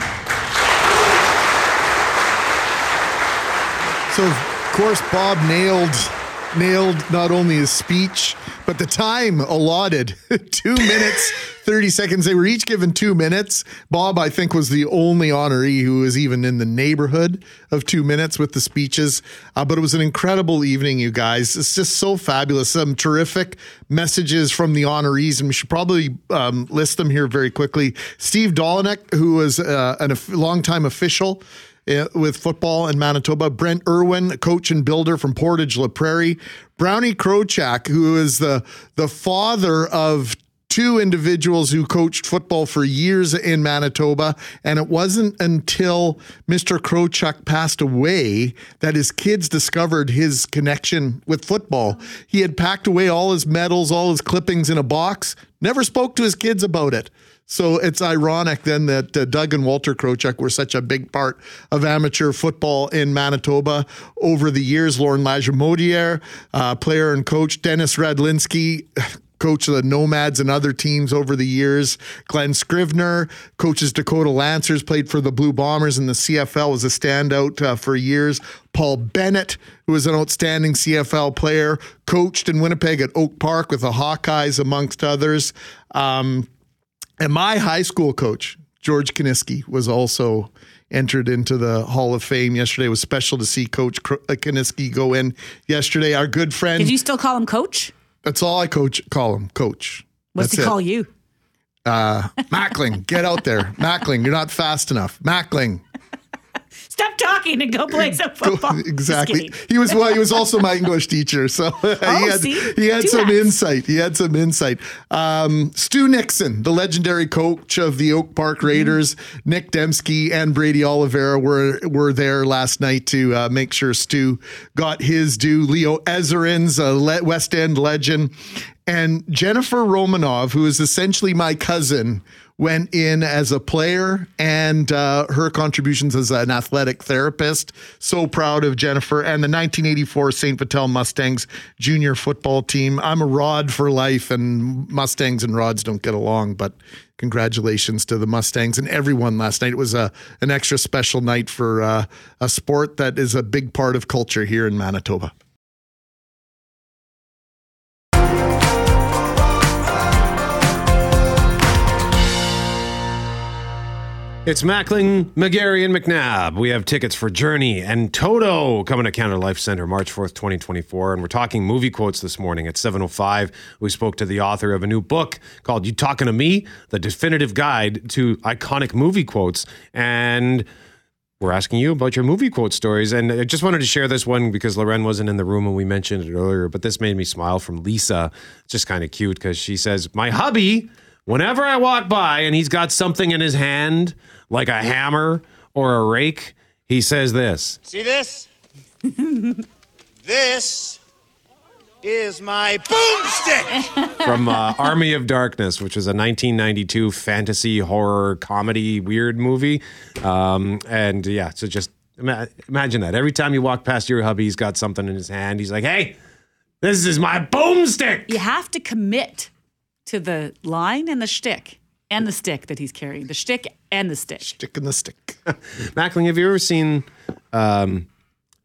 So of course Bob nailed nailed not only his speech but the time allotted. 2 minutes 30 seconds. They were each given 2 minutes. Bob I think was the only honoree who was even in the neighborhood of 2 minutes with the speeches. Uh, but it was an incredible evening you guys. It's just so fabulous. Some terrific messages from the honorees and we should probably um, list them here very quickly. Steve Dolinek who was uh, a longtime official Eh, with football in Manitoba. Brent Irwin, coach and builder from Portage La Prairie. Brownie Krochak, who is the the father of two individuals who coached football for years in Manitoba. And it wasn't until Mr. Krochak passed away that his kids discovered his connection with football. He had packed away all his medals, all his clippings in a box, never spoke to his kids about it. So it's ironic then that uh, Doug and Walter Krochak were such a big part of amateur football in Manitoba over the years. Lauren Lajamodiere, uh, player and coach, Dennis Radlinski, coach of the Nomads and other teams over the years. Glenn Scrivener coaches Dakota Lancers, played for the Blue Bombers in the CFL, was a standout uh, for years. Paul Bennett, who was an outstanding CFL player, coached in Winnipeg at Oak Park with the Hawkeyes, amongst others. Um, and my high school coach, George Kaniski, was also entered into the Hall of Fame yesterday. It was special to see Coach Kaniski go in yesterday. Our good friend. Did you still call him coach? That's all I coach call him, coach. What's That's he it. call you? Uh, Mackling, get out there. Mackling, you're not fast enough. Mackling. Stop talking and go play some football. Exactly. He was well. He was also my English teacher, so he had see? he had some hats. insight. He had some insight. Um, Stu Nixon, the legendary coach of the Oak Park Mm-hmm. Raiders, Nic Demski and Brady Oliveira were were there last night to uh, make sure Stu got his due. Leo Ezerins, a le- West End legend, and Jennifer Romanov, who is essentially my cousin went in as a player and uh, her contributions as an athletic therapist. So proud of Jennifer and the 1984 St. Vital Mustangs junior football team. I'm a rod for life, and Mustangs and rods don't get along, but congratulations to the Mustangs and everyone last night. It was a, an extra special night for uh, a sport that is a big part of culture here in Manitoba. It's Mackling, McGarry, and McNabb. We have tickets for Journey and Toto coming to Canada Life Center March 4th, 2024. And we're talking movie quotes this morning at 7.05. We spoke to the author of a new book called You Talking to Me? The Definitive Guide to Iconic Movie Quotes. And we're asking you about your movie quote stories. And I just wanted to share this one because Loren wasn't in the room and we mentioned it earlier, but this made me smile from Lisa. It's just kind of cute because she says, My hubby, whenever I walk by and he's got something in his hand, like a hammer or a rake, he says this. See this? this is my boomstick. from uh, Army of Darkness, which is a 1992 fantasy horror comedy weird movie. Um, and yeah, so just ima- imagine that. Every time you walk past your hubby, he's got something in his hand. He's like, hey, this is my boomstick. You have to commit to the line and the shtick and the stick that he's carrying. The shtick and the stick. Stick and the stick. Mackling, have you ever seen um,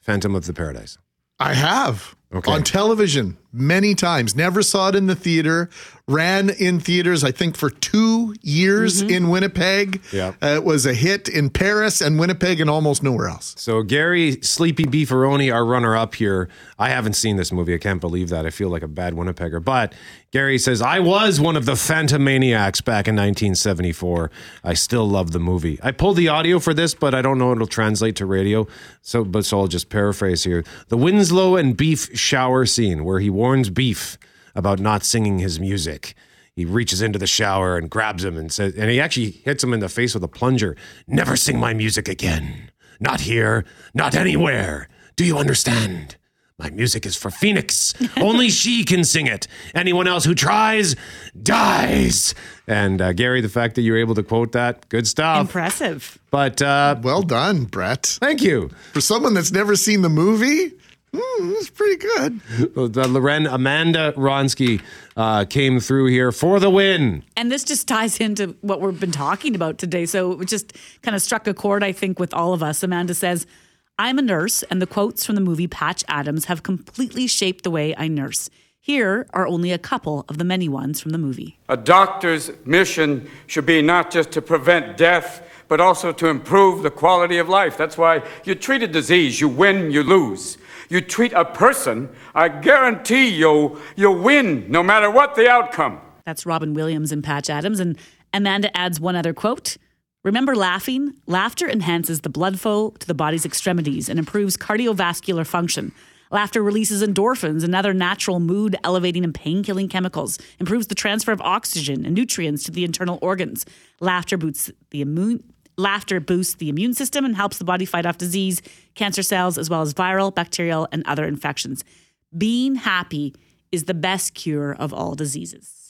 Phantom of the Paradise? I have. Okay. On television, many times. Never saw it in the theater. Ran in theaters, I think, for two years in Winnipeg. Yeah. Uh, it was a hit in Paris and Winnipeg and almost nowhere else. So Gary Sleepy Beefaroni, our runner-up here. I haven't seen this movie. I can't believe that. I feel like a bad Winnipegger. But Gary says I was one of the Phantomaniacs back in 1974. I still love the movie. I pulled the audio for this, but I don't know it'll translate to radio. So, but so I'll just paraphrase here: the Winslow and Beef shower scene where he warns Beef about not singing his music. He reaches into the shower and grabs him and says, and he actually hits him in the face with a plunger. Never sing my music again. Not here, not anywhere. Do you understand? My music is for Phoenix. Only she can sing it. Anyone else who tries dies. And uh, Gary, the fact that you're able to quote that, good stuff. Impressive. But uh, well done, Brett. Thank you. For someone that's never seen the movie, mm, it's pretty good. The Loren Amanda Ronsky uh, came through here for the win. And this just ties into what we've been talking about today. So it just kind of struck a chord, I think, with all of us. Amanda says, I'm a nurse, and the quotes from the movie Patch Adams have completely shaped the way I nurse. Here are only a couple of the many ones from the movie. A doctor's mission should be not just to prevent death, but also to improve the quality of life. That's why you treat a disease, you win, you lose. You treat a person, I guarantee you, you'll win no matter what the outcome. That's Robin Williams and Patch Adams. And Amanda adds one other quote Remember laughing? Laughter enhances the blood flow to the body's extremities and improves cardiovascular function. Laughter releases endorphins and other natural mood elevating and pain killing chemicals, improves the transfer of oxygen and nutrients to the internal organs. Laughter boosts the immune. Laughter boosts the immune system and helps the body fight off disease, cancer cells, as well as viral, bacterial, and other infections. Being happy is the best cure of all diseases.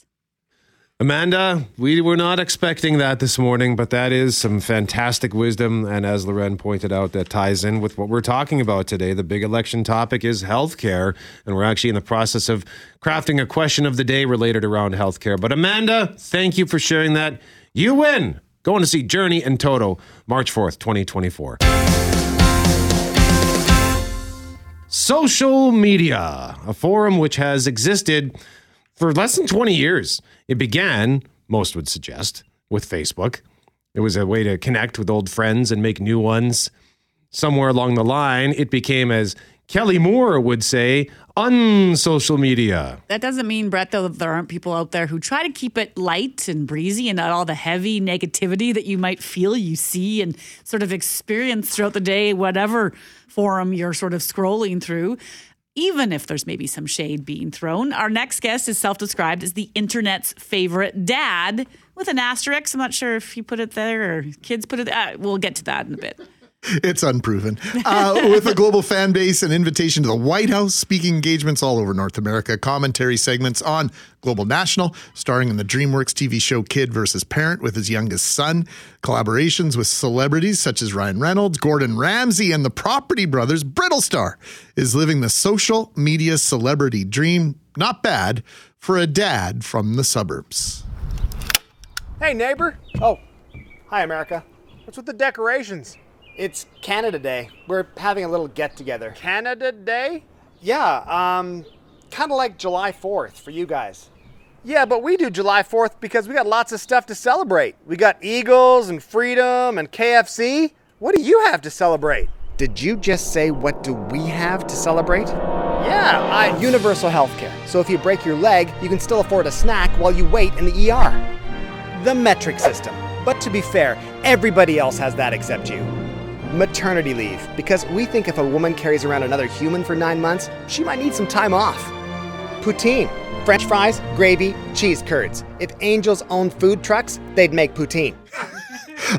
Amanda, we were not expecting that this morning, but that is some fantastic wisdom. And as Loren pointed out, that ties in with what we're talking about today. The big election topic is healthcare. And we're actually in the process of crafting a question of the day related around healthcare. But Amanda, thank you for sharing that. You win. Going to see Journey and Toto March 4th, 2024. Social media, a forum which has existed for less than 20 years. It began, most would suggest, with Facebook. It was a way to connect with old friends and make new ones. Somewhere along the line, it became, as Kelly Moore would say, unsocial media. That doesn't mean, Brett, though, that there aren't people out there who try to keep it light and breezy and not all the heavy negativity that you might feel, you see, and sort of experience throughout the day, whatever forum you're sort of scrolling through. Even if there's maybe some shade being thrown. Our next guest is self described as the internet's favorite dad with an asterisk. I'm not sure if you put it there or kids put it there. We'll get to that in a bit. It's unproven. Uh, with a global fan base, an invitation to the White House, speaking engagements all over North America, commentary segments on Global National, starring in the DreamWorks TV show Kid versus Parent with his youngest son, collaborations with celebrities such as Ryan Reynolds, Gordon Ramsay, and the Property Brothers, Brittlestar is living the social media celebrity dream. Not bad for a dad from the suburbs. Hey, neighbor. Oh, hi, America. What's with the decorations? It's Canada Day. We're having a little get together. Canada Day? Yeah, um, kind of like July 4th for you guys. Yeah, but we do July 4th because we got lots of stuff to celebrate. We got Eagles and freedom and KFC. What do you have to celebrate? Did you just say what do we have to celebrate? Yeah, I universal healthcare. So if you break your leg, you can still afford a snack while you wait in the ER. The metric system. But to be fair, everybody else has that except you. Maternity leave, because we think if a woman carries around another human for nine months, she might need some time off. Poutine. French fries, gravy, cheese curds. If angels owned food trucks, they'd make poutine.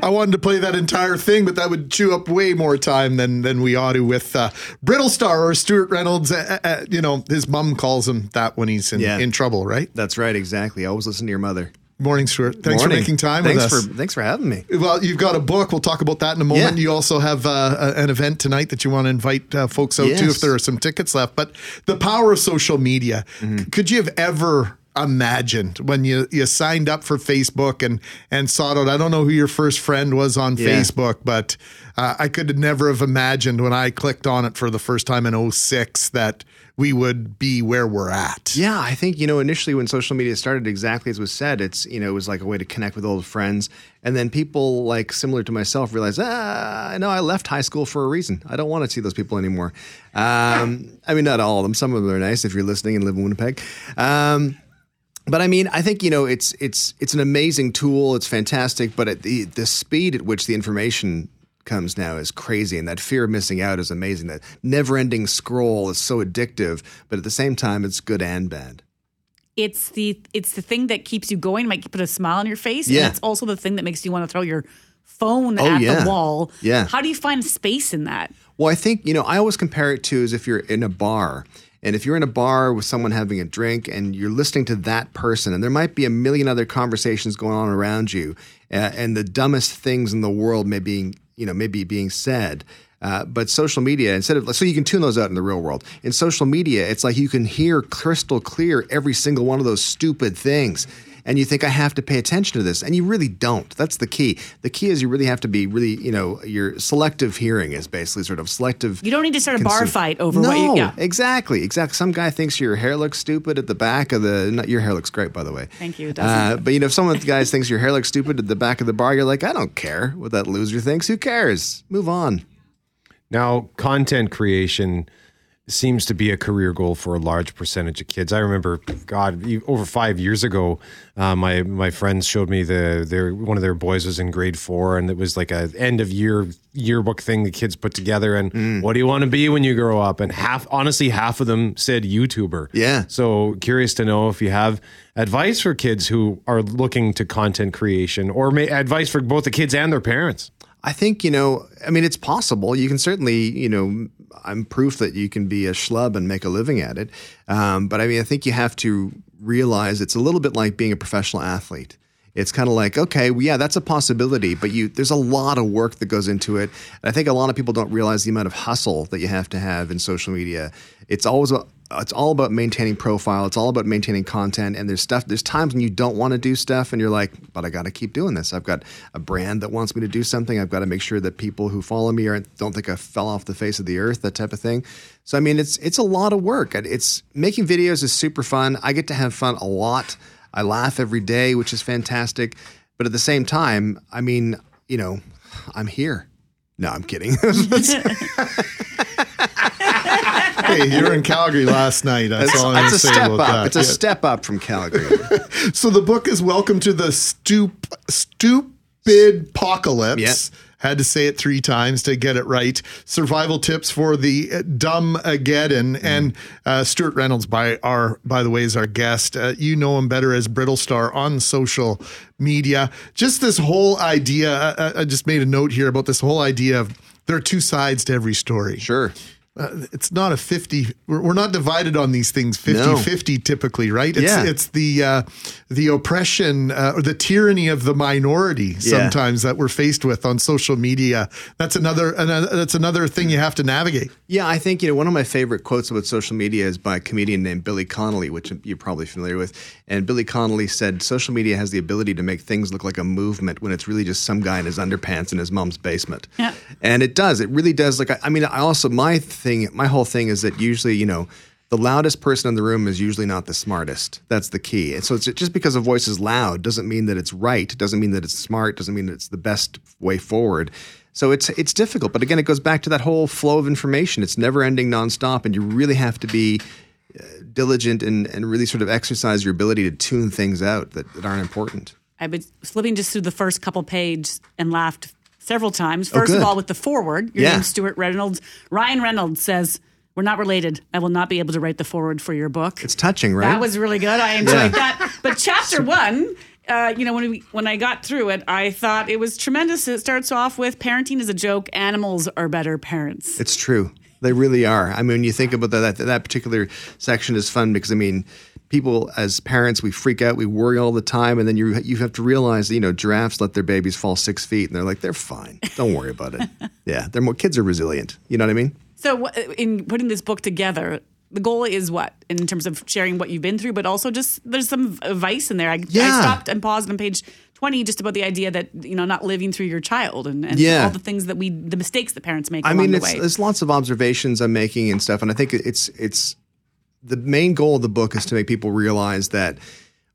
I wanted to play that entire thing, but that would chew up way more time than than we ought to with uh, Brittlestar or Stuart Reynolds. Uh, uh, you know, his mom calls him that when he's in, Yeah. in trouble, right? That's right, exactly. Always listen to your mother. Morning, Stuart. Thanks Morning. for making time thanks with us. For, thanks for having me. Well, you've got a book. We'll talk about that in a moment. Yeah. You also have uh, an event tonight that you want to invite uh, folks out to Yes. if there are some tickets left. But the power of social media. Mm-hmm. Could you have ever imagined when you you signed up for Facebook and and sought out. I don't know who your first friend was on Yeah. Facebook, but uh, I could never have imagined when I clicked on it for the first time in 06 that we would be where we're at. Yeah, I think you know initially when social media started, exactly as was said, it's you know it was like a way to connect with old friends, and then people like similar to myself realized, ah, I know I left high school for a reason. I don't want to see those people anymore. Um, I mean, not all of them. Some of them are nice if you're listening and live in Winnipeg. Um, but I mean, I think you know it's it's it's an amazing tool. It's fantastic, but at the the speed at which the information comes now is crazy, and that fear of missing out is amazing. That never-ending scroll is so addictive, but at the same time, it's good and bad. It's the it's the thing that keeps you going, might put a smile on your face. Yeah. And it's also the thing that makes you want to throw your phone Oh, at yeah. the wall. Yeah. How do you find space in that? Well, I think, you know, I always compare it to as if you're in a bar. And if you're in a bar with someone having a drink and you're listening to that person, and there might be a million other conversations going on around you, uh, and the dumbest things in the world may be, you know, maybe being said. Uh, but social media, instead of so you can tune those out in the real world. In social media, it's like you can hear crystal clear every single one of those stupid things. And you think I have to pay attention to this, and you really don't. That's the key. The key is you really have to be really, you know, your selective hearing is basically sort of selective. You don't need to start a bar fight over no, what you yeah. exactly, exactly. Some guy thinks your hair looks stupid at the back of the. Not, your hair looks great, by the way. Thank you. It Uh, doesn't. but you know, if someone guys thinks your hair looks stupid at the back of the bar, you're like, I don't care what that loser thinks. Who cares? Move on. Now, content creation seems to be a career goal for a large percentage of kids. I remember, God, over five years ago, uh, my my friends showed me the their one of their boys was in grade four, and it was like a end of year yearbook thing the kids put together. And Mm. what do you want to be when you grow up? And half, honestly, half of them said YouTuber. Yeah. So curious to know if you have advice for kids who are looking to content creation, or may, advice for both the kids and their parents. I think, you know, I mean, it's possible. You can certainly, you know, I'm proof that you can be a schlub and make a living at it. Um, but I mean, I think you have to realize it's a little bit like being a professional athlete. It's kind of like, okay, well, yeah, that's a possibility, but you there's a lot of work that goes into it. And I think a lot of people don't realize the amount of hustle that you have to have in social media. It's always a, it's all about maintaining profile. It's all about maintaining content. And there's stuff. There's times when you don't want to do stuff, and you're like, but I got to keep doing this. I've got a brand that wants me to do something. I've got to make sure that people who follow me are don't think I fell off the face of the earth. That type of thing. So I mean, it's it's a lot of work. It's making videos is super fun. I get to have fun a lot. I laugh every day, which is fantastic. But at the same time, I mean, you know, I'm here. No, I'm kidding. hey, you were in Calgary last night. That's It's- all I'm going it's a step about up. that. It's a Yeah. step up from Calgary. so the book is Welcome to the Stoop Stupidpocalypse. Yep. Had to say it three times to get it right. Survival tips for the uh, Dumbageddon. And uh, Stuart Reynolds, by our by the way, is our guest. Uh, you know him better as Brittlestar on social media. Just this whole idea. uh, I, I just made a note here about this whole idea of there are two sides to every story. Sure. Uh, it's not a 50 we're, we're not divided on these things 50 No. 50 typically right it's Yeah. it's the uh, the oppression uh, or the tyranny of the minority sometimes that we're faced with on social media that's another, another that's another thing you have to navigate Yeah, I think you know one of my favorite quotes about social media is by a comedian named Billy Connolly, which you're probably familiar with. And Billy Connolly said, "Social media has the ability to make things look like a movement when it's really just some guy in his underpants in his mom's basement." Yeah. And it does. It really does. Like I, I mean, I also my thing, my whole thing is that usually, you know. The loudest person in the room is usually not the smartest. That's the key. And so it's just because a voice is loud doesn't mean that it's right, doesn't mean that it's smart, doesn't mean that it's the best way forward. So it's it's difficult, but again, it goes back to that whole flow of information. It's never ending, nonstop, and you really have to be uh, diligent and and really sort of exercise your ability to tune things out that, that aren't important. I've been flipping just through the first couple pages and laughed several times. Oh, First of all, with the forward, your Yeah. name's Stuart Reynolds. Ryan Reynolds says, We're not related. I will not be able to write the forward for your book. It's touching, right? That was really good. I enjoyed Yeah. that. But chapter one, uh, you know, when we when I got through it, I thought it was tremendous. It starts off with parenting is a joke. Animals are better parents. It's true. They really are. I mean, when you think about that, that, that particular section is fun because I mean, people as parents, we freak out, we worry all the time, and then you you have to realize that you know giraffes let their babies fall six feet, and they're like, they're fine. Don't worry about it. yeah, they're more kids are resilient. You know what I mean? So, in putting this book together, the goal is what in terms of sharing what you've been through, but also just there's some advice in there. I, Yeah. I stopped and paused on page twenty just about the idea that you know not living through your child and, and Yeah. all the things that we the mistakes that parents make I mean, it's, there's lots of observations I'm making and stuff, and I think it's it's the main goal of the book is to make people realize that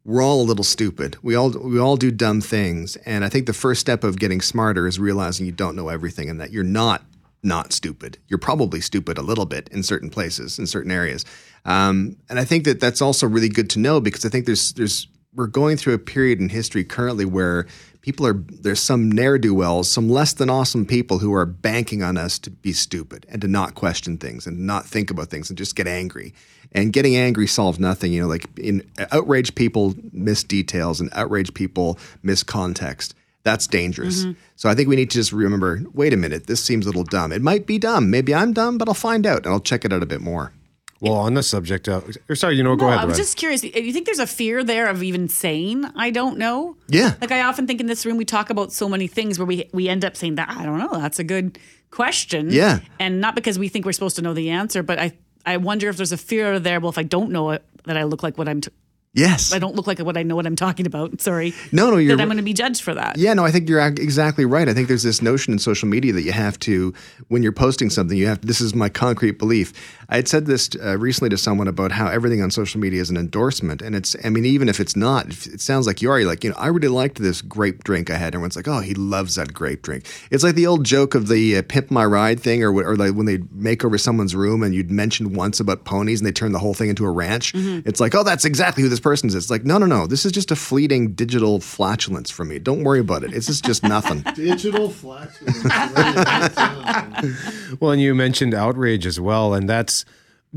we're all a little stupid. We all we all do dumb things, and I think the first step of getting smarter is realizing you don't know everything and that you're not not stupid. You're probably stupid a little bit in certain places, in certain areas, um, and I think that that's also really good to know because I think there's there's we're going through a period in history currently where people are there's some ne'er do wells, some less than awesome people who are banking on us to be stupid and to not question things and not think about things and just get angry. And getting angry solves nothing. You know, like in outraged people miss details and outraged people miss context. That's dangerous. Mm-hmm. Mhm. So I think we need to just remember wait a minute, this seems a little dumb. It might be dumb. Maybe I'm dumb, but I'll find out and I'll check it out a bit more. Well, on the subject, of, or sorry, you know, go no, ahead. I was Brad. just curious. You think there's a fear there of even saying I don't know? Yeah. Like I often think in this room we talk about so many things where we we end up saying that I don't know. That's a good question. Yeah. And not because we think we're supposed to know the answer, but I I wonder if there's a fear there. Well, if I don't know it, that I look like what I'm. T- Yes. I don't look like what I know what I'm talking about. Sorry. No, no, you're that I'm going to be judged for that. Yeah, no, I think you're exactly right. I think there's this notion in social media that you have to, when you're posting something, you have. This is my concrete belief. I had said this uh, recently to someone about how everything on social media is an endorsement, and it's. I mean, even if it's not, it sounds like you are. Like, you know, I really liked this grape drink I had. Everyone's like, oh, he loves that grape drink. It's like the old joke of the uh, pimp my ride thing, or or like when they make over someone's room and you'd mentioned once about ponies and they turn the whole thing into a ranch. It's like, oh, that's exactly who this person is. It's like, no, no, no. This is just a fleeting digital flatulence for me. Don't worry about it. It's just, just nothing. Digital flatulence. Well, and you mentioned outrage as well, and that's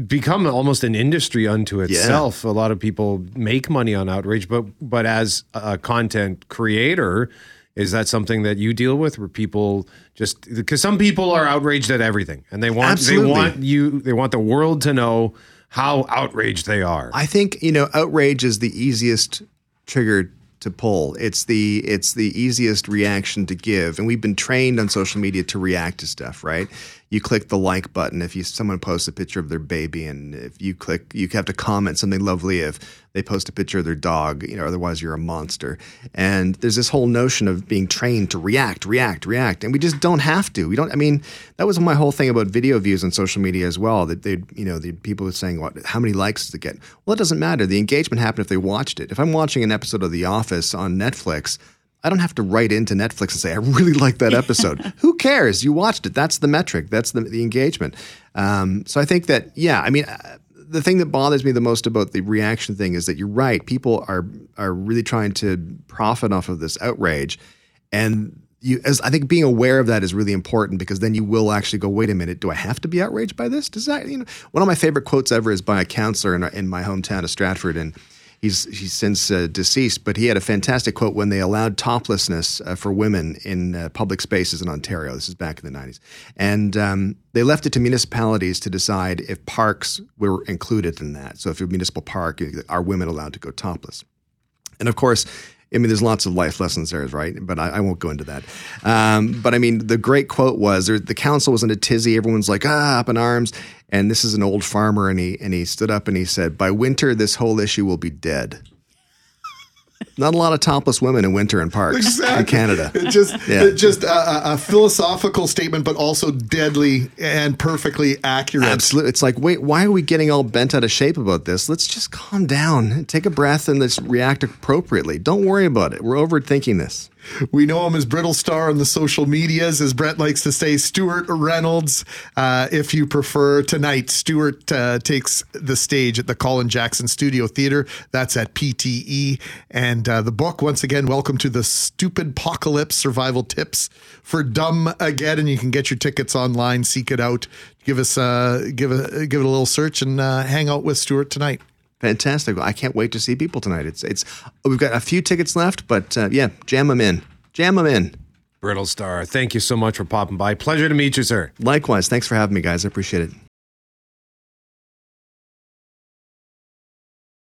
become almost an industry unto itself. A lot of people make money on outrage, but but as a content creator, is that something that you deal with, where people just because some people are outraged at everything, and they want Absolutely. they want you they want the world to know how outraged they are. I think you know outrage is the easiest trigger to pull. It's the it's the easiest reaction to give, and we've been trained on social media to react to stuff. Right? You click the like button if you someone posts a picture of their baby, and if you click, you have to comment something lovely if they post a picture of their dog. You know, otherwise you're a monster. And there's this whole notion of being trained to react, react, react, and we just don't have to. We don't. I mean, that was my whole thing about video views on social media as well. That they, you know, the people were saying, "What? How many likes does it get?" Well, it doesn't matter. The engagement happened if they watched it. If I'm watching an episode of The Office on Netflix. I don't have to write into Netflix and say I really like that episode. Who cares? You watched it. That's the metric. That's the, the engagement. Um, so I think that yeah. I mean, uh, the thing that bothers me the most about the reaction thing is that you're right. People are are really trying to profit off of this outrage, and you as I think being aware of that is really important because then you will actually go, wait a minute, do I have to be outraged by this? Does that you know? One of my favorite quotes ever is by a counselor in, in my hometown of Stratford, and he's he's since uh, deceased, but he had a fantastic quote when they allowed toplessness uh, for women in uh, public spaces in Ontario. This is back in the '90s, and um, they left it to municipalities to decide if parks were included in that. So if a municipal park, are women allowed to go topless? And of course, I mean, there's lots of life lessons there, right? But I, I won't go into that. Um, but I mean, the great quote was there, the council was in a tizzy. Everyone's like, ah, up in arms. And this is an old farmer, and he and he stood up and he said, "By winter, this whole issue will be dead." Not a lot of topless women in winter in parks in Canada. It just, Yeah. it just a, a- a philosophical statement, but also deadly and perfectly accurate. Absolutely. It's like, wait, why are we getting all bent out of shape about this? Let's just calm down, take a breath, and let's react appropriately. Don't worry about it. We're overthinking this. We know him as Brittlestar on the social medias, as Brett likes to say, Stuart Reynolds. Uh, if you prefer, tonight, Stuart uh, takes the stage at the Colin Jackson Studio Theater. That's at PTE. And uh, the book, once again, welcome to the Stupidpocalypse Survival Tips for Dumb Again. And you can get your tickets online, seek it out. Give us uh, give a give it a little search and uh, hang out with Stuart tonight. Fantastic. I can't wait to see people tonight. It's it's we've got a few tickets left, but uh, yeah, jam them in. Jam them in. Brittlestar, thank you so much for popping by. Pleasure to meet you, sir. Likewise. Thanks for having me, guys. I appreciate it.